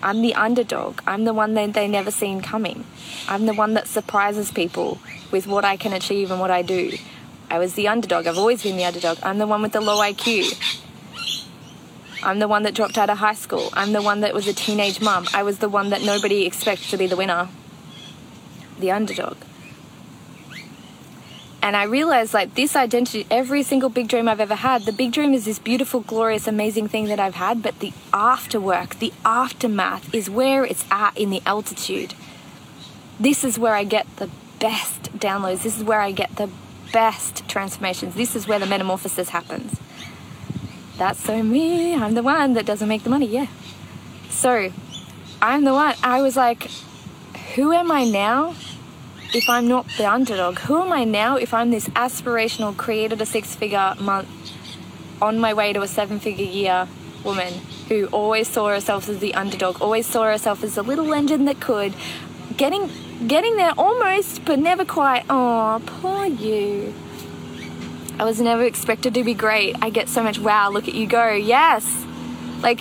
I'm the underdog. I'm the one that they never seen coming. I'm the one that surprises people with what I can achieve and what I do. I was the underdog. I've always been the underdog. I'm the one with the low IQ. I'm the one that dropped out of high school. I'm the one that was a teenage mum. I was the one that nobody expects to be the winner. The underdog. And I realized like this identity, every single big dream I've ever had, the big dream is this beautiful, glorious, amazing thing that I've had, but the afterwork, the aftermath is where it's at in the altitude. This is where I get the best downloads. This is where I get the best transformations. This is where the metamorphosis happens. That's so me. I'm the one that doesn't make the money. Yeah. So I'm the one. I was like, who am I now? if I'm not the underdog? Who am I now if I'm this aspirational, created a six figure month, on my way to a seven figure year woman who always saw herself as the underdog, always saw herself as the little engine that could, getting getting there almost, but never quite. Oh, poor you. I was never expected to be great. I get so much wow, look at you go. Yes. Like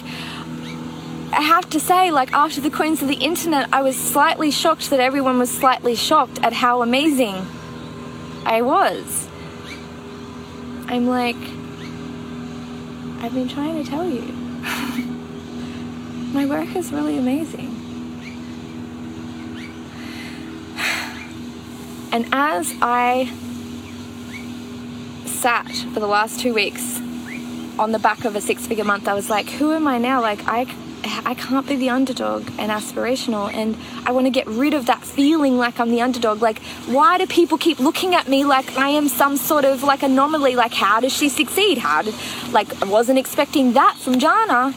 I have to say, like after the Queens of the Internet, I was slightly shocked that everyone was slightly shocked at how amazing I was. I'm like, I've been trying to tell you. [laughs] My work is really amazing. [sighs] And as I sat for the last two weeks on the back of a six figure month, I was like, who am I now? Like, I I can't be the underdog and aspirational and I want to get rid of that feeling like I'm the underdog. Like why do people keep looking at me like I am some sort of like anomaly? Like how does she succeed? How did like I wasn't expecting that from Jana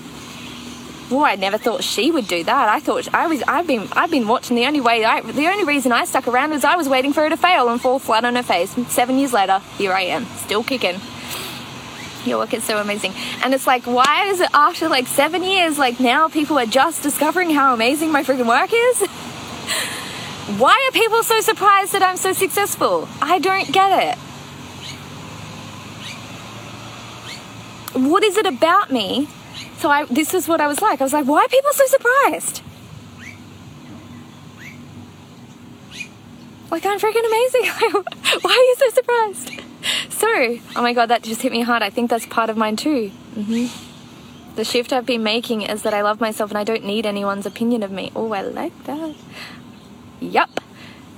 boy I never thought she would do that I thought I was I've been I've been watching the only way I the only reason I stuck around was I was waiting for her to fail and fall flat on her face 7 years later here I am still kicking your work is so amazing. And it's like, why is it after like seven years, like now people are just discovering how amazing my freaking work is? [laughs] why are people so surprised that I'm so successful? I don't get it. What is it about me So I, this is what I was like. I was like, why are people so surprised? Like, I'm freaking amazing. [laughs] why are you so surprised? So, oh my god, that just hit me hard. I think that's part of mine too. Mm-hmm. The shift I've been making is that I love myself and I don't need anyone's opinion of me. Oh, I like that. Yup.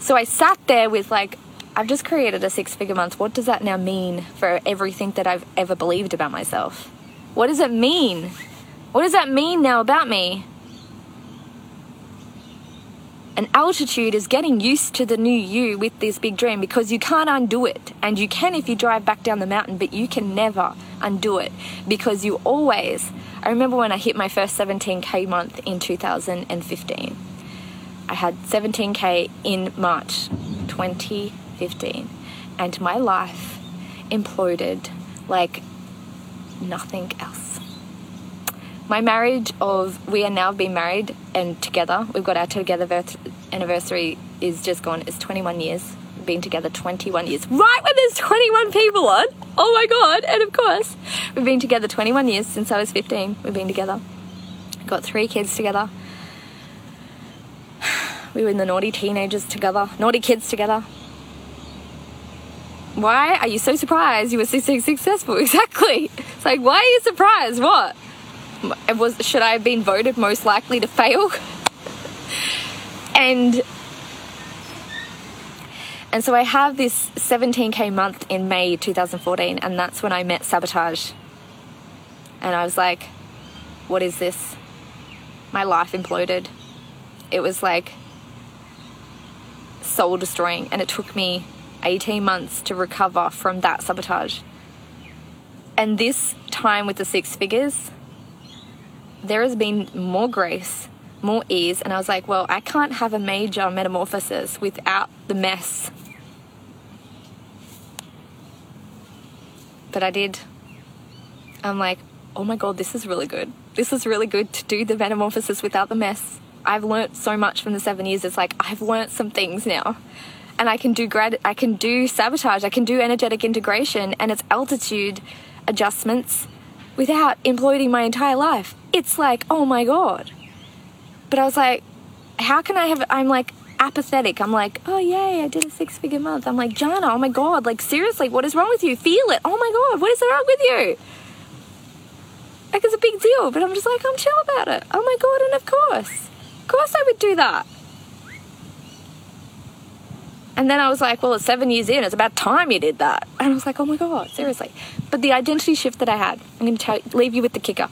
So I sat there with like, I've just created a six figure month. What does that now mean for everything that I've ever believed about myself? What does it mean? What does that mean now about me? And altitude is getting used to the new you with this big dream because you can't undo it. And you can if you drive back down the mountain, but you can never undo it because you always. I remember when I hit my first 17k month in 2015. I had 17k in March 2015, and my life imploded like nothing else. My marriage of we are now been married and together. We've got our together anniversary is just gone. It's 21 years. Been together 21 years. Right when there's 21 people on. Oh my god! And of course, we've been together 21 years since I was 15. We've been together. Got three kids together. [sighs] We were in the naughty teenagers together, naughty kids together. Why are you so surprised you were so successful? [laughs] Exactly. It's like, why are you surprised? What? Was should I have been voted most likely to fail? and and so I have this 17k month in May 2014 and that's when I met Sabotage. And I was like, what is this? My life imploded. It was like soul destroying and it took me 18 months to recover from that sabotage. And this time with the six figures, there has been more grace, more ease. And I was like, well, I can't have a major metamorphosis without the mess. But I did. I'm like, oh my God, this is really good. This is really good to do the metamorphosis without the mess. I've learnt so much from the seven years. It's like I've learnt some things now. And I can do grad I can do sabotage, I can do energetic integration and it's altitude adjustments without imploding my entire life. It's like, oh my god. But I was like, how can I have I'm like apathetic. I'm like, oh yay, I did a six figure month. I'm like, Jana, oh my god, like seriously, what is wrong with you? Feel it. Oh my god, what is wrong with you? Like it's a big deal, but I'm just like, I'm chill about it. Oh my god, and of course. Of course I would do that. And then I was like, well, it's seven years in. It's about time you did that. And I was like, oh my God, seriously. But the identity shift that I had, I'm going to leave you with the kicker.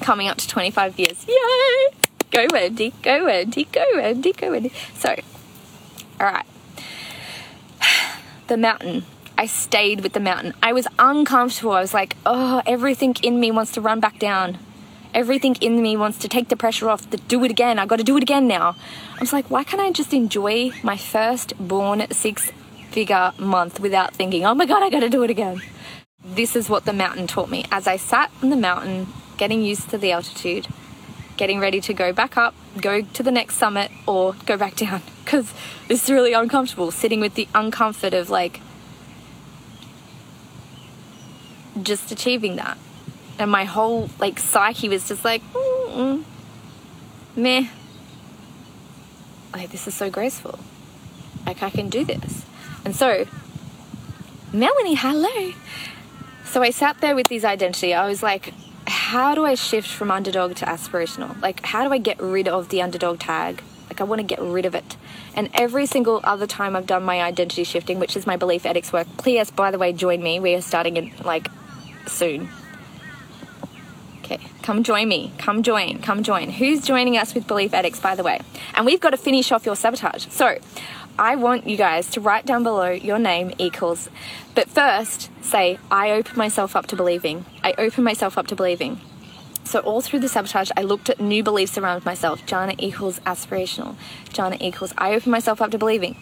Coming up to 25 years. Yay! Go, Wendy. Go, Wendy. Go, Wendy. Go, Wendy. So, all right. [sighs] The mountain. I stayed with the mountain. I was uncomfortable. I was like, oh, everything in me wants to run back down. Everything in me wants to take the pressure off, to do it again. I got to do it again now. I was like, why can't I just enjoy my first born six figure month without thinking, oh my God, I got to do it again? This is what the mountain taught me. As I sat on the mountain, getting used to the altitude, getting ready to go back up, go to the next summit, or go back down [laughs] because it's really uncomfortable sitting with the uncomfort of like just achieving that and my whole like psyche was just like mm, meh. Like this is so graceful. Like i can do this. And so melanie hello. So i sat there with this identity. I was like how do i shift from underdog to aspirational? Like how do i get rid of the underdog tag? Like i want to get rid of it. And every single other time i've done my identity shifting which is my belief addicts work please by the way join me. We are starting in like soon Okay, come join me. Come join. Come join. Who's joining us with Belief Addicts, by the way? And we've got to finish off your sabotage. So I want you guys to write down below your name equals, but first say, I open myself up to believing. I open myself up to believing. So all through the sabotage, I looked at new beliefs around myself. Jana equals aspirational. Jana equals, I open myself up to believing.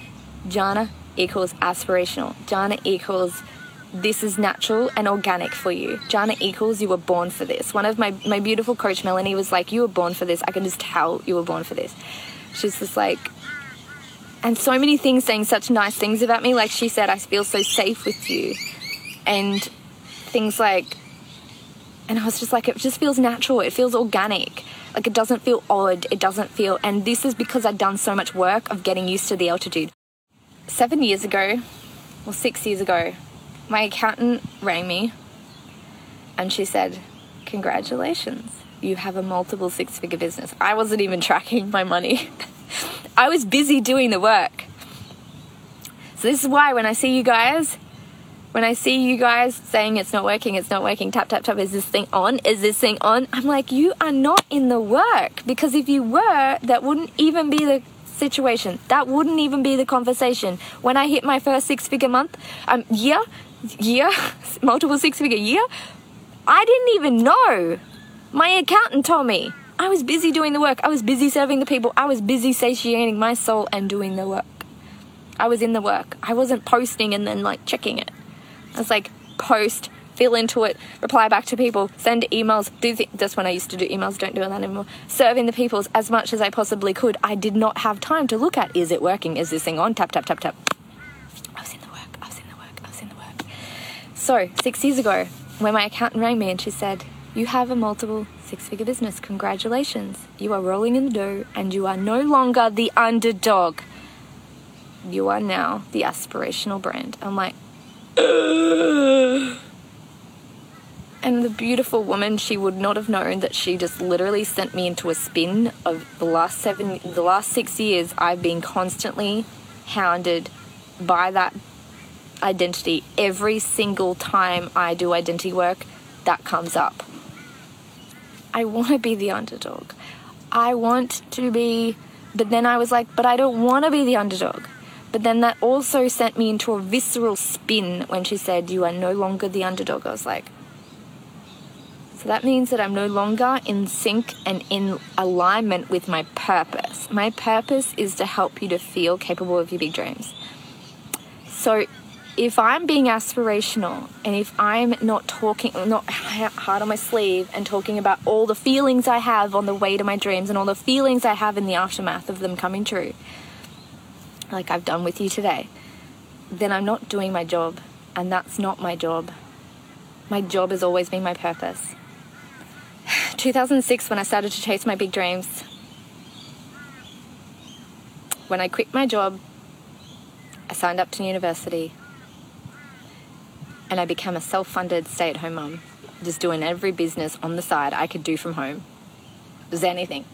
Jana equals aspirational. Jana equals this is natural and organic for you. Jana equals you were born for this. One of my, my beautiful coach, Melanie, was like, You were born for this. I can just tell you were born for this. She's just like, and so many things saying such nice things about me. Like she said, I feel so safe with you. And things like, And I was just like, it just feels natural. It feels organic. Like it doesn't feel odd. It doesn't feel, and this is because I've done so much work of getting used to the altitude. Seven years ago, or six years ago, my accountant rang me and she said, Congratulations, you have a multiple six figure business. I wasn't even tracking my money, [laughs] I was busy doing the work. So, this is why when I see you guys, when I see you guys saying it's not working, it's not working, tap, tap, tap, is this thing on? Is this thing on? I'm like, you are not in the work because if you were, that wouldn't even be the situation. That wouldn't even be the conversation. When I hit my first six figure month, um, year, year, multiple six figure year, I didn't even know. My accountant told me. I was busy doing the work. I was busy serving the people. I was busy satiating my soul and doing the work. I was in the work. I wasn't posting and then like checking it. I was like, post, feel into it, reply back to people, send emails, do th- that's when I used to do emails, don't do that anymore. Serving the peoples as much as I possibly could. I did not have time to look at is it working? Is this thing on? Tap, tap, tap, tap. I was in the work, I was in the work, I was in the work. So, six years ago, when my accountant rang me and she said, You have a multiple six figure business. Congratulations. You are rolling in the dough and you are no longer the underdog. You are now the aspirational brand. I'm like, and the beautiful woman, she would not have known that she just literally sent me into a spin of the last seven, the last six years. I've been constantly hounded by that identity. Every single time I do identity work, that comes up. I want to be the underdog. I want to be, but then I was like, but I don't want to be the underdog. But then that also sent me into a visceral spin when she said, You are no longer the underdog. I was like, So that means that I'm no longer in sync and in alignment with my purpose. My purpose is to help you to feel capable of your big dreams. So if I'm being aspirational and if I'm not talking, not hard on my sleeve and talking about all the feelings I have on the way to my dreams and all the feelings I have in the aftermath of them coming true, like I've done with you today, then I'm not doing my job. And that's not my job. My job has always been my purpose. [sighs] 2006, when I started to chase my big dreams, when I quit my job, I signed up to university and I became a self funded stay at home mum, just doing every business on the side I could do from home. Was anything.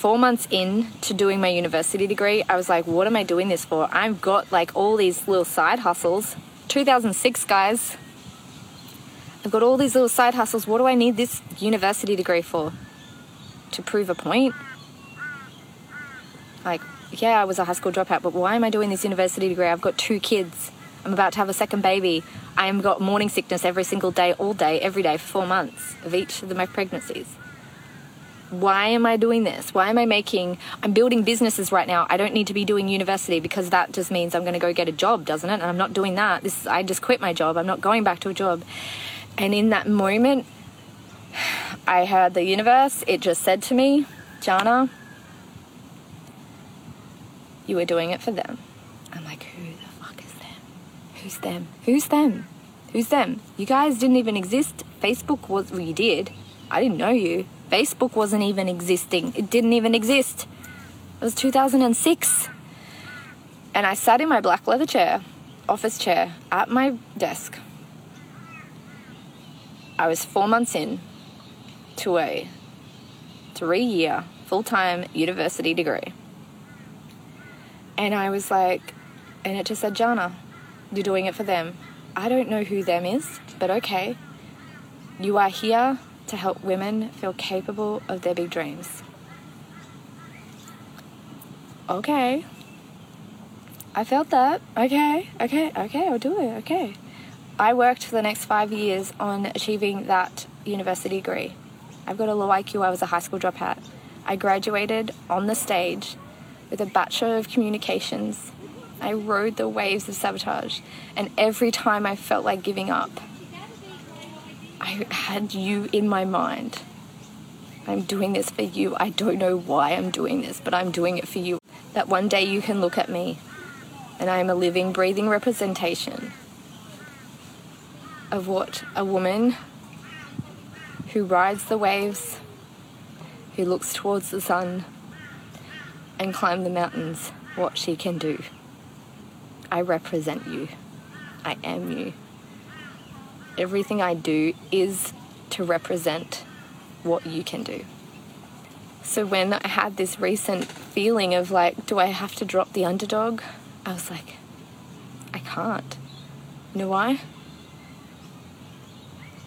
four months in to doing my university degree, I was like, what am I doing this for? I've got like all these little side hustles. 2006, guys. I've got all these little side hustles. What do I need this university degree for? To prove a point? Like, yeah, I was a high school dropout, but why am I doing this university degree? I've got two kids. I'm about to have a second baby. I've got morning sickness every single day, all day, every day for four months of each of my pregnancies why am I doing this? Why am I making, I'm building businesses right now. I don't need to be doing university because that just means I'm going to go get a job, doesn't it? And I'm not doing that. This, I just quit my job. I'm not going back to a job. And in that moment, [sighs] I heard the universe, it just said to me, Jana, you were doing it for them. I'm like, who the fuck is them? Who's them? Who's them? Who's them? You guys didn't even exist. Facebook was, well, you did. I didn't know you. Facebook wasn't even existing. It didn't even exist. It was 2006. And I sat in my black leather chair, office chair, at my desk. I was four months in to a three year full time university degree. And I was like, and it just said, Jana, you're doing it for them. I don't know who them is, but okay. You are here to help women feel capable of their big dreams. Okay. I felt that. Okay, okay, okay, I'll do it. Okay. I worked for the next five years on achieving that university degree. I've got a low IQ, I was a high school dropout. I graduated on the stage with a Bachelor of Communications. I rode the waves of sabotage, and every time I felt like giving up, I had you in my mind. I'm doing this for you. I don't know why I'm doing this, but I'm doing it for you. That one day you can look at me and I am a living, breathing representation of what a woman who rides the waves, who looks towards the sun and climb the mountains, what she can do. I represent you. I am you. Everything I do is to represent what you can do. So when I had this recent feeling of like, do I have to drop the underdog? I was like, I can't. You know why?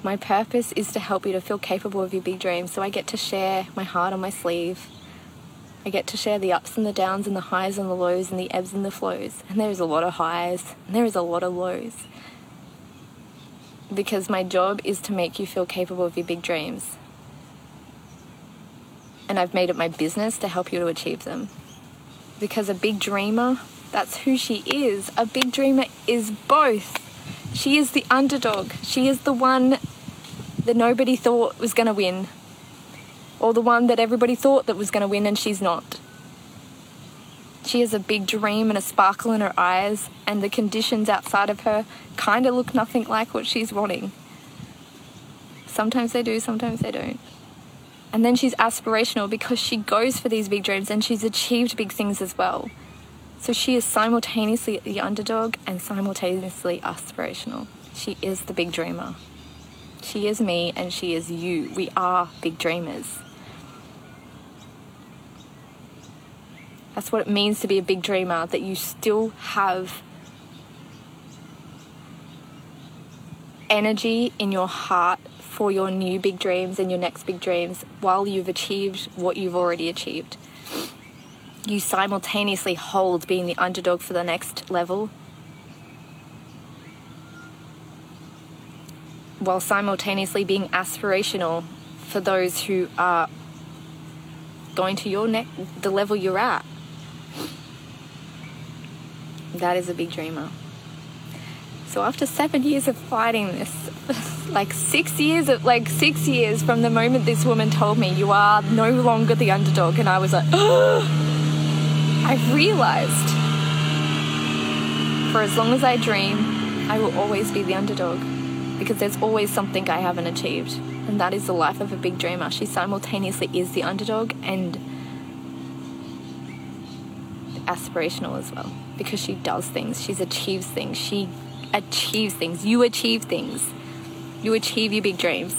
My purpose is to help you to feel capable of your big dreams. So I get to share my heart on my sleeve. I get to share the ups and the downs and the highs and the lows and the ebbs and the flows. And there is a lot of highs and there is a lot of lows. Because my job is to make you feel capable of your big dreams and I've made it my business to help you to achieve them. Because a big dreamer, that's who she is. A big dreamer is both. She is the underdog. She is the one that nobody thought was going to win, or the one that everybody thought that was going to win and she's not. She has a big dream and a sparkle in her eyes, and the conditions outside of her kind of look nothing like what she's wanting. Sometimes they do, sometimes they don't. And then she's aspirational because she goes for these big dreams and she's achieved big things as well. So she is simultaneously the underdog and simultaneously aspirational. She is the big dreamer. She is me and she is you. We are big dreamers. That's what it means to be a big dreamer, that you still have energy in your heart for your new big dreams and your next big dreams while you've achieved what you've already achieved. You simultaneously hold being the underdog for the next level while simultaneously being aspirational for those who are going to your neck the level you're at. That is a big dreamer. So after seven years of fighting this, [laughs] like six years of like six years from the moment this woman told me you are no longer the underdog, and I was like, [gasps] I've realized for as long as I dream, I will always be the underdog because there's always something I haven't achieved, and that is the life of a big dreamer. She simultaneously is the underdog and aspirational as well because she does things, she achieves things, she achieves things. You achieve things. You achieve your big dreams.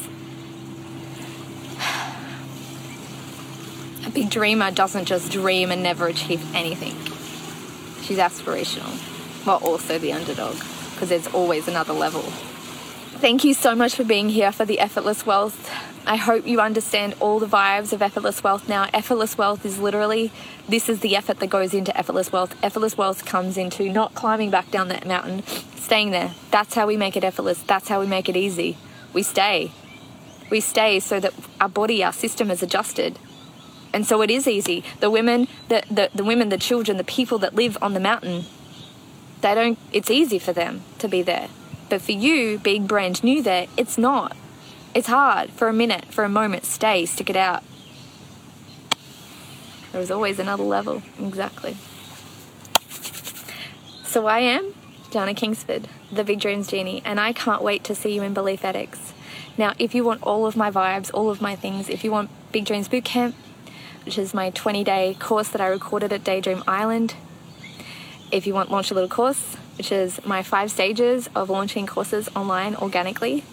A big dreamer doesn't just dream and never achieve anything. She's aspirational, while also the underdog, because there's always another level. Thank you so much for being here for the Effortless Wealth I hope you understand all the vibes of effortless wealth now. Effortless wealth is literally this is the effort that goes into effortless wealth. Effortless wealth comes into not climbing back down that mountain, staying there. That's how we make it effortless. That's how we make it easy. We stay. We stay so that our body, our system is adjusted. And so it is easy. The women, the, the, the women, the children, the people that live on the mountain, they don't it's easy for them to be there. But for you, being brand new there, it's not it's hard for a minute, for a moment. Stay, stick it out. There's always another level. Exactly. So I am Jana Kingsford, the Big Dreams Genie, and I can't wait to see you in Belief Addicts. Now, if you want all of my vibes, all of my things, if you want Big Dreams Bootcamp, which is my 20 day course that I recorded at Daydream Island, if you want Launch a Little Course, which is my five stages of launching courses online organically,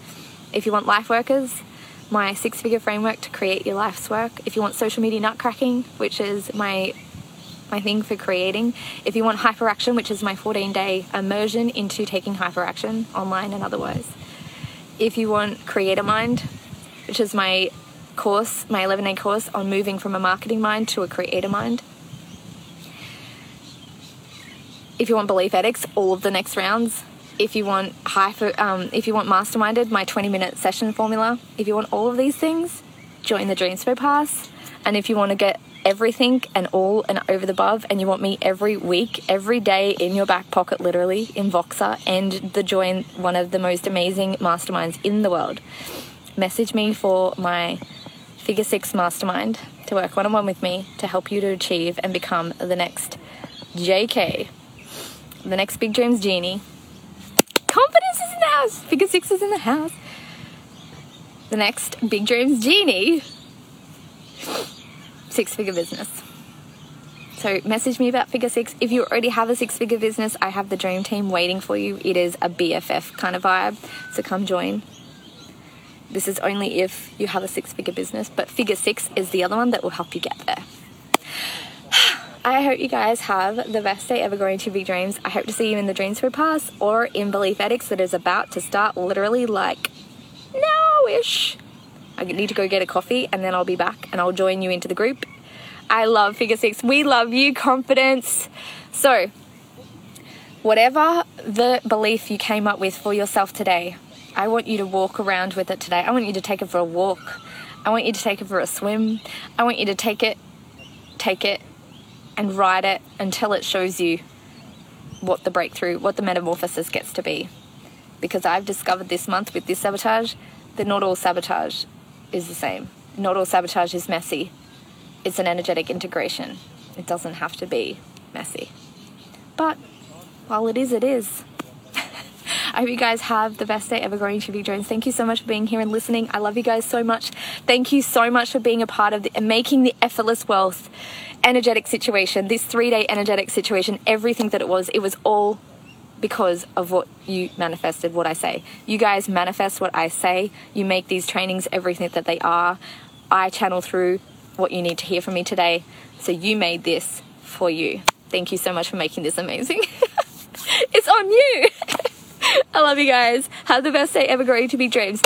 if you want life workers, my six figure framework to create your life's work. If you want social media nutcracking, which is my my thing for creating. If you want hyperaction, which is my 14 day immersion into taking hyperaction online and otherwise. If you want creator mind, which is my course, my 11 day course on moving from a marketing mind to a creator mind. If you want Belief Addicts, all of the next rounds, if you want high for, um, if you want masterminded, my 20 minute session formula. If you want all of these things, join the Dreamspo Pass. And if you want to get everything and all and over the above, and you want me every week, every day in your back pocket, literally in Voxer, and the join one of the most amazing masterminds in the world, message me for my Figure Six Mastermind to work one on one with me to help you to achieve and become the next JK, the next Big Dreams Genie confidence is in the house. Figure six is in the house. The next Big Dreams Genie, six figure business. So message me about figure six. If you already have a six figure business, I have the dream team waiting for you. It is a BFF kind of vibe. So come join. This is only if you have a six figure business, but figure six is the other one that will help you get there. [sighs] [sighs] I hope you guys have the best day ever going to Big Dreams. I hope to see you in the Dreamspo Pass or in Belief Addicts that is about to start literally like now-ish. I need to go get a coffee and then I'll be back and I'll join you into the group. I love Figure Six. We love you, confidence. So, whatever the belief you came up with for yourself today, I want you to walk around with it today. I want you to take it for a walk. I want you to take it for a swim. I want you to take it, take it, and ride it until it shows you what the breakthrough, what the metamorphosis gets to be. Because I've discovered this month with this sabotage that not all sabotage is the same. Not all sabotage is messy. It's an energetic integration. It doesn't have to be messy. But while it is, it is. [laughs] I hope you guys have the best day ever growing to Big Dreams. Thank you so much for being here and listening. I love you guys so much. Thank you so much for being a part of the, making the effortless wealth energetic situation, this three day energetic situation, everything that it was, it was all because of what you manifested, what I say. You guys manifest what I say. You make these trainings everything that they are. I channel through what you need to hear from me today. So you made this for you. Thank you so much for making this amazing. [laughs] it's on you. [laughs] I love you guys. Have the best day ever growing to big dreams.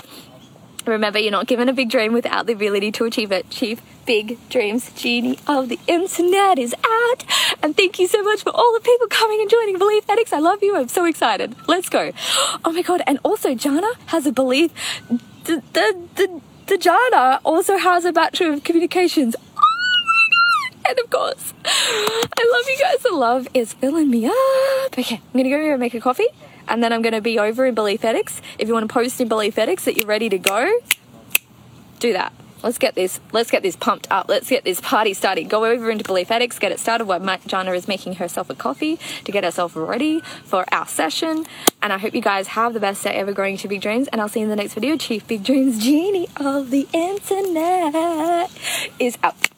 Remember, you're not given a big dream without the ability to achieve it. Chief big dreams genie of the internet is out. And thank you so much for all the people coming and joining Belief Addicts. I love you. I'm so excited. Let's go. Oh my God. And also, Jana has a belief. The, the, the, the Jana also has a Bachelor of Communications. Oh my god! And of course, I love you guys. The love is filling me up. Okay, I'm gonna go here and make a coffee and then I'm going to be over in Belief Addicts. If you want to post in Belief Addicts that you're ready to go, do that. Let's get this. Let's get this pumped up. Let's get this party started. Go over into Belief Addicts, get it started. While Jana is making herself a coffee to get herself ready for our session. And I hope you guys have the best day ever growing to big dreams. And I'll see you in the next video. Chief Big Dreams Genie of the Internet is out.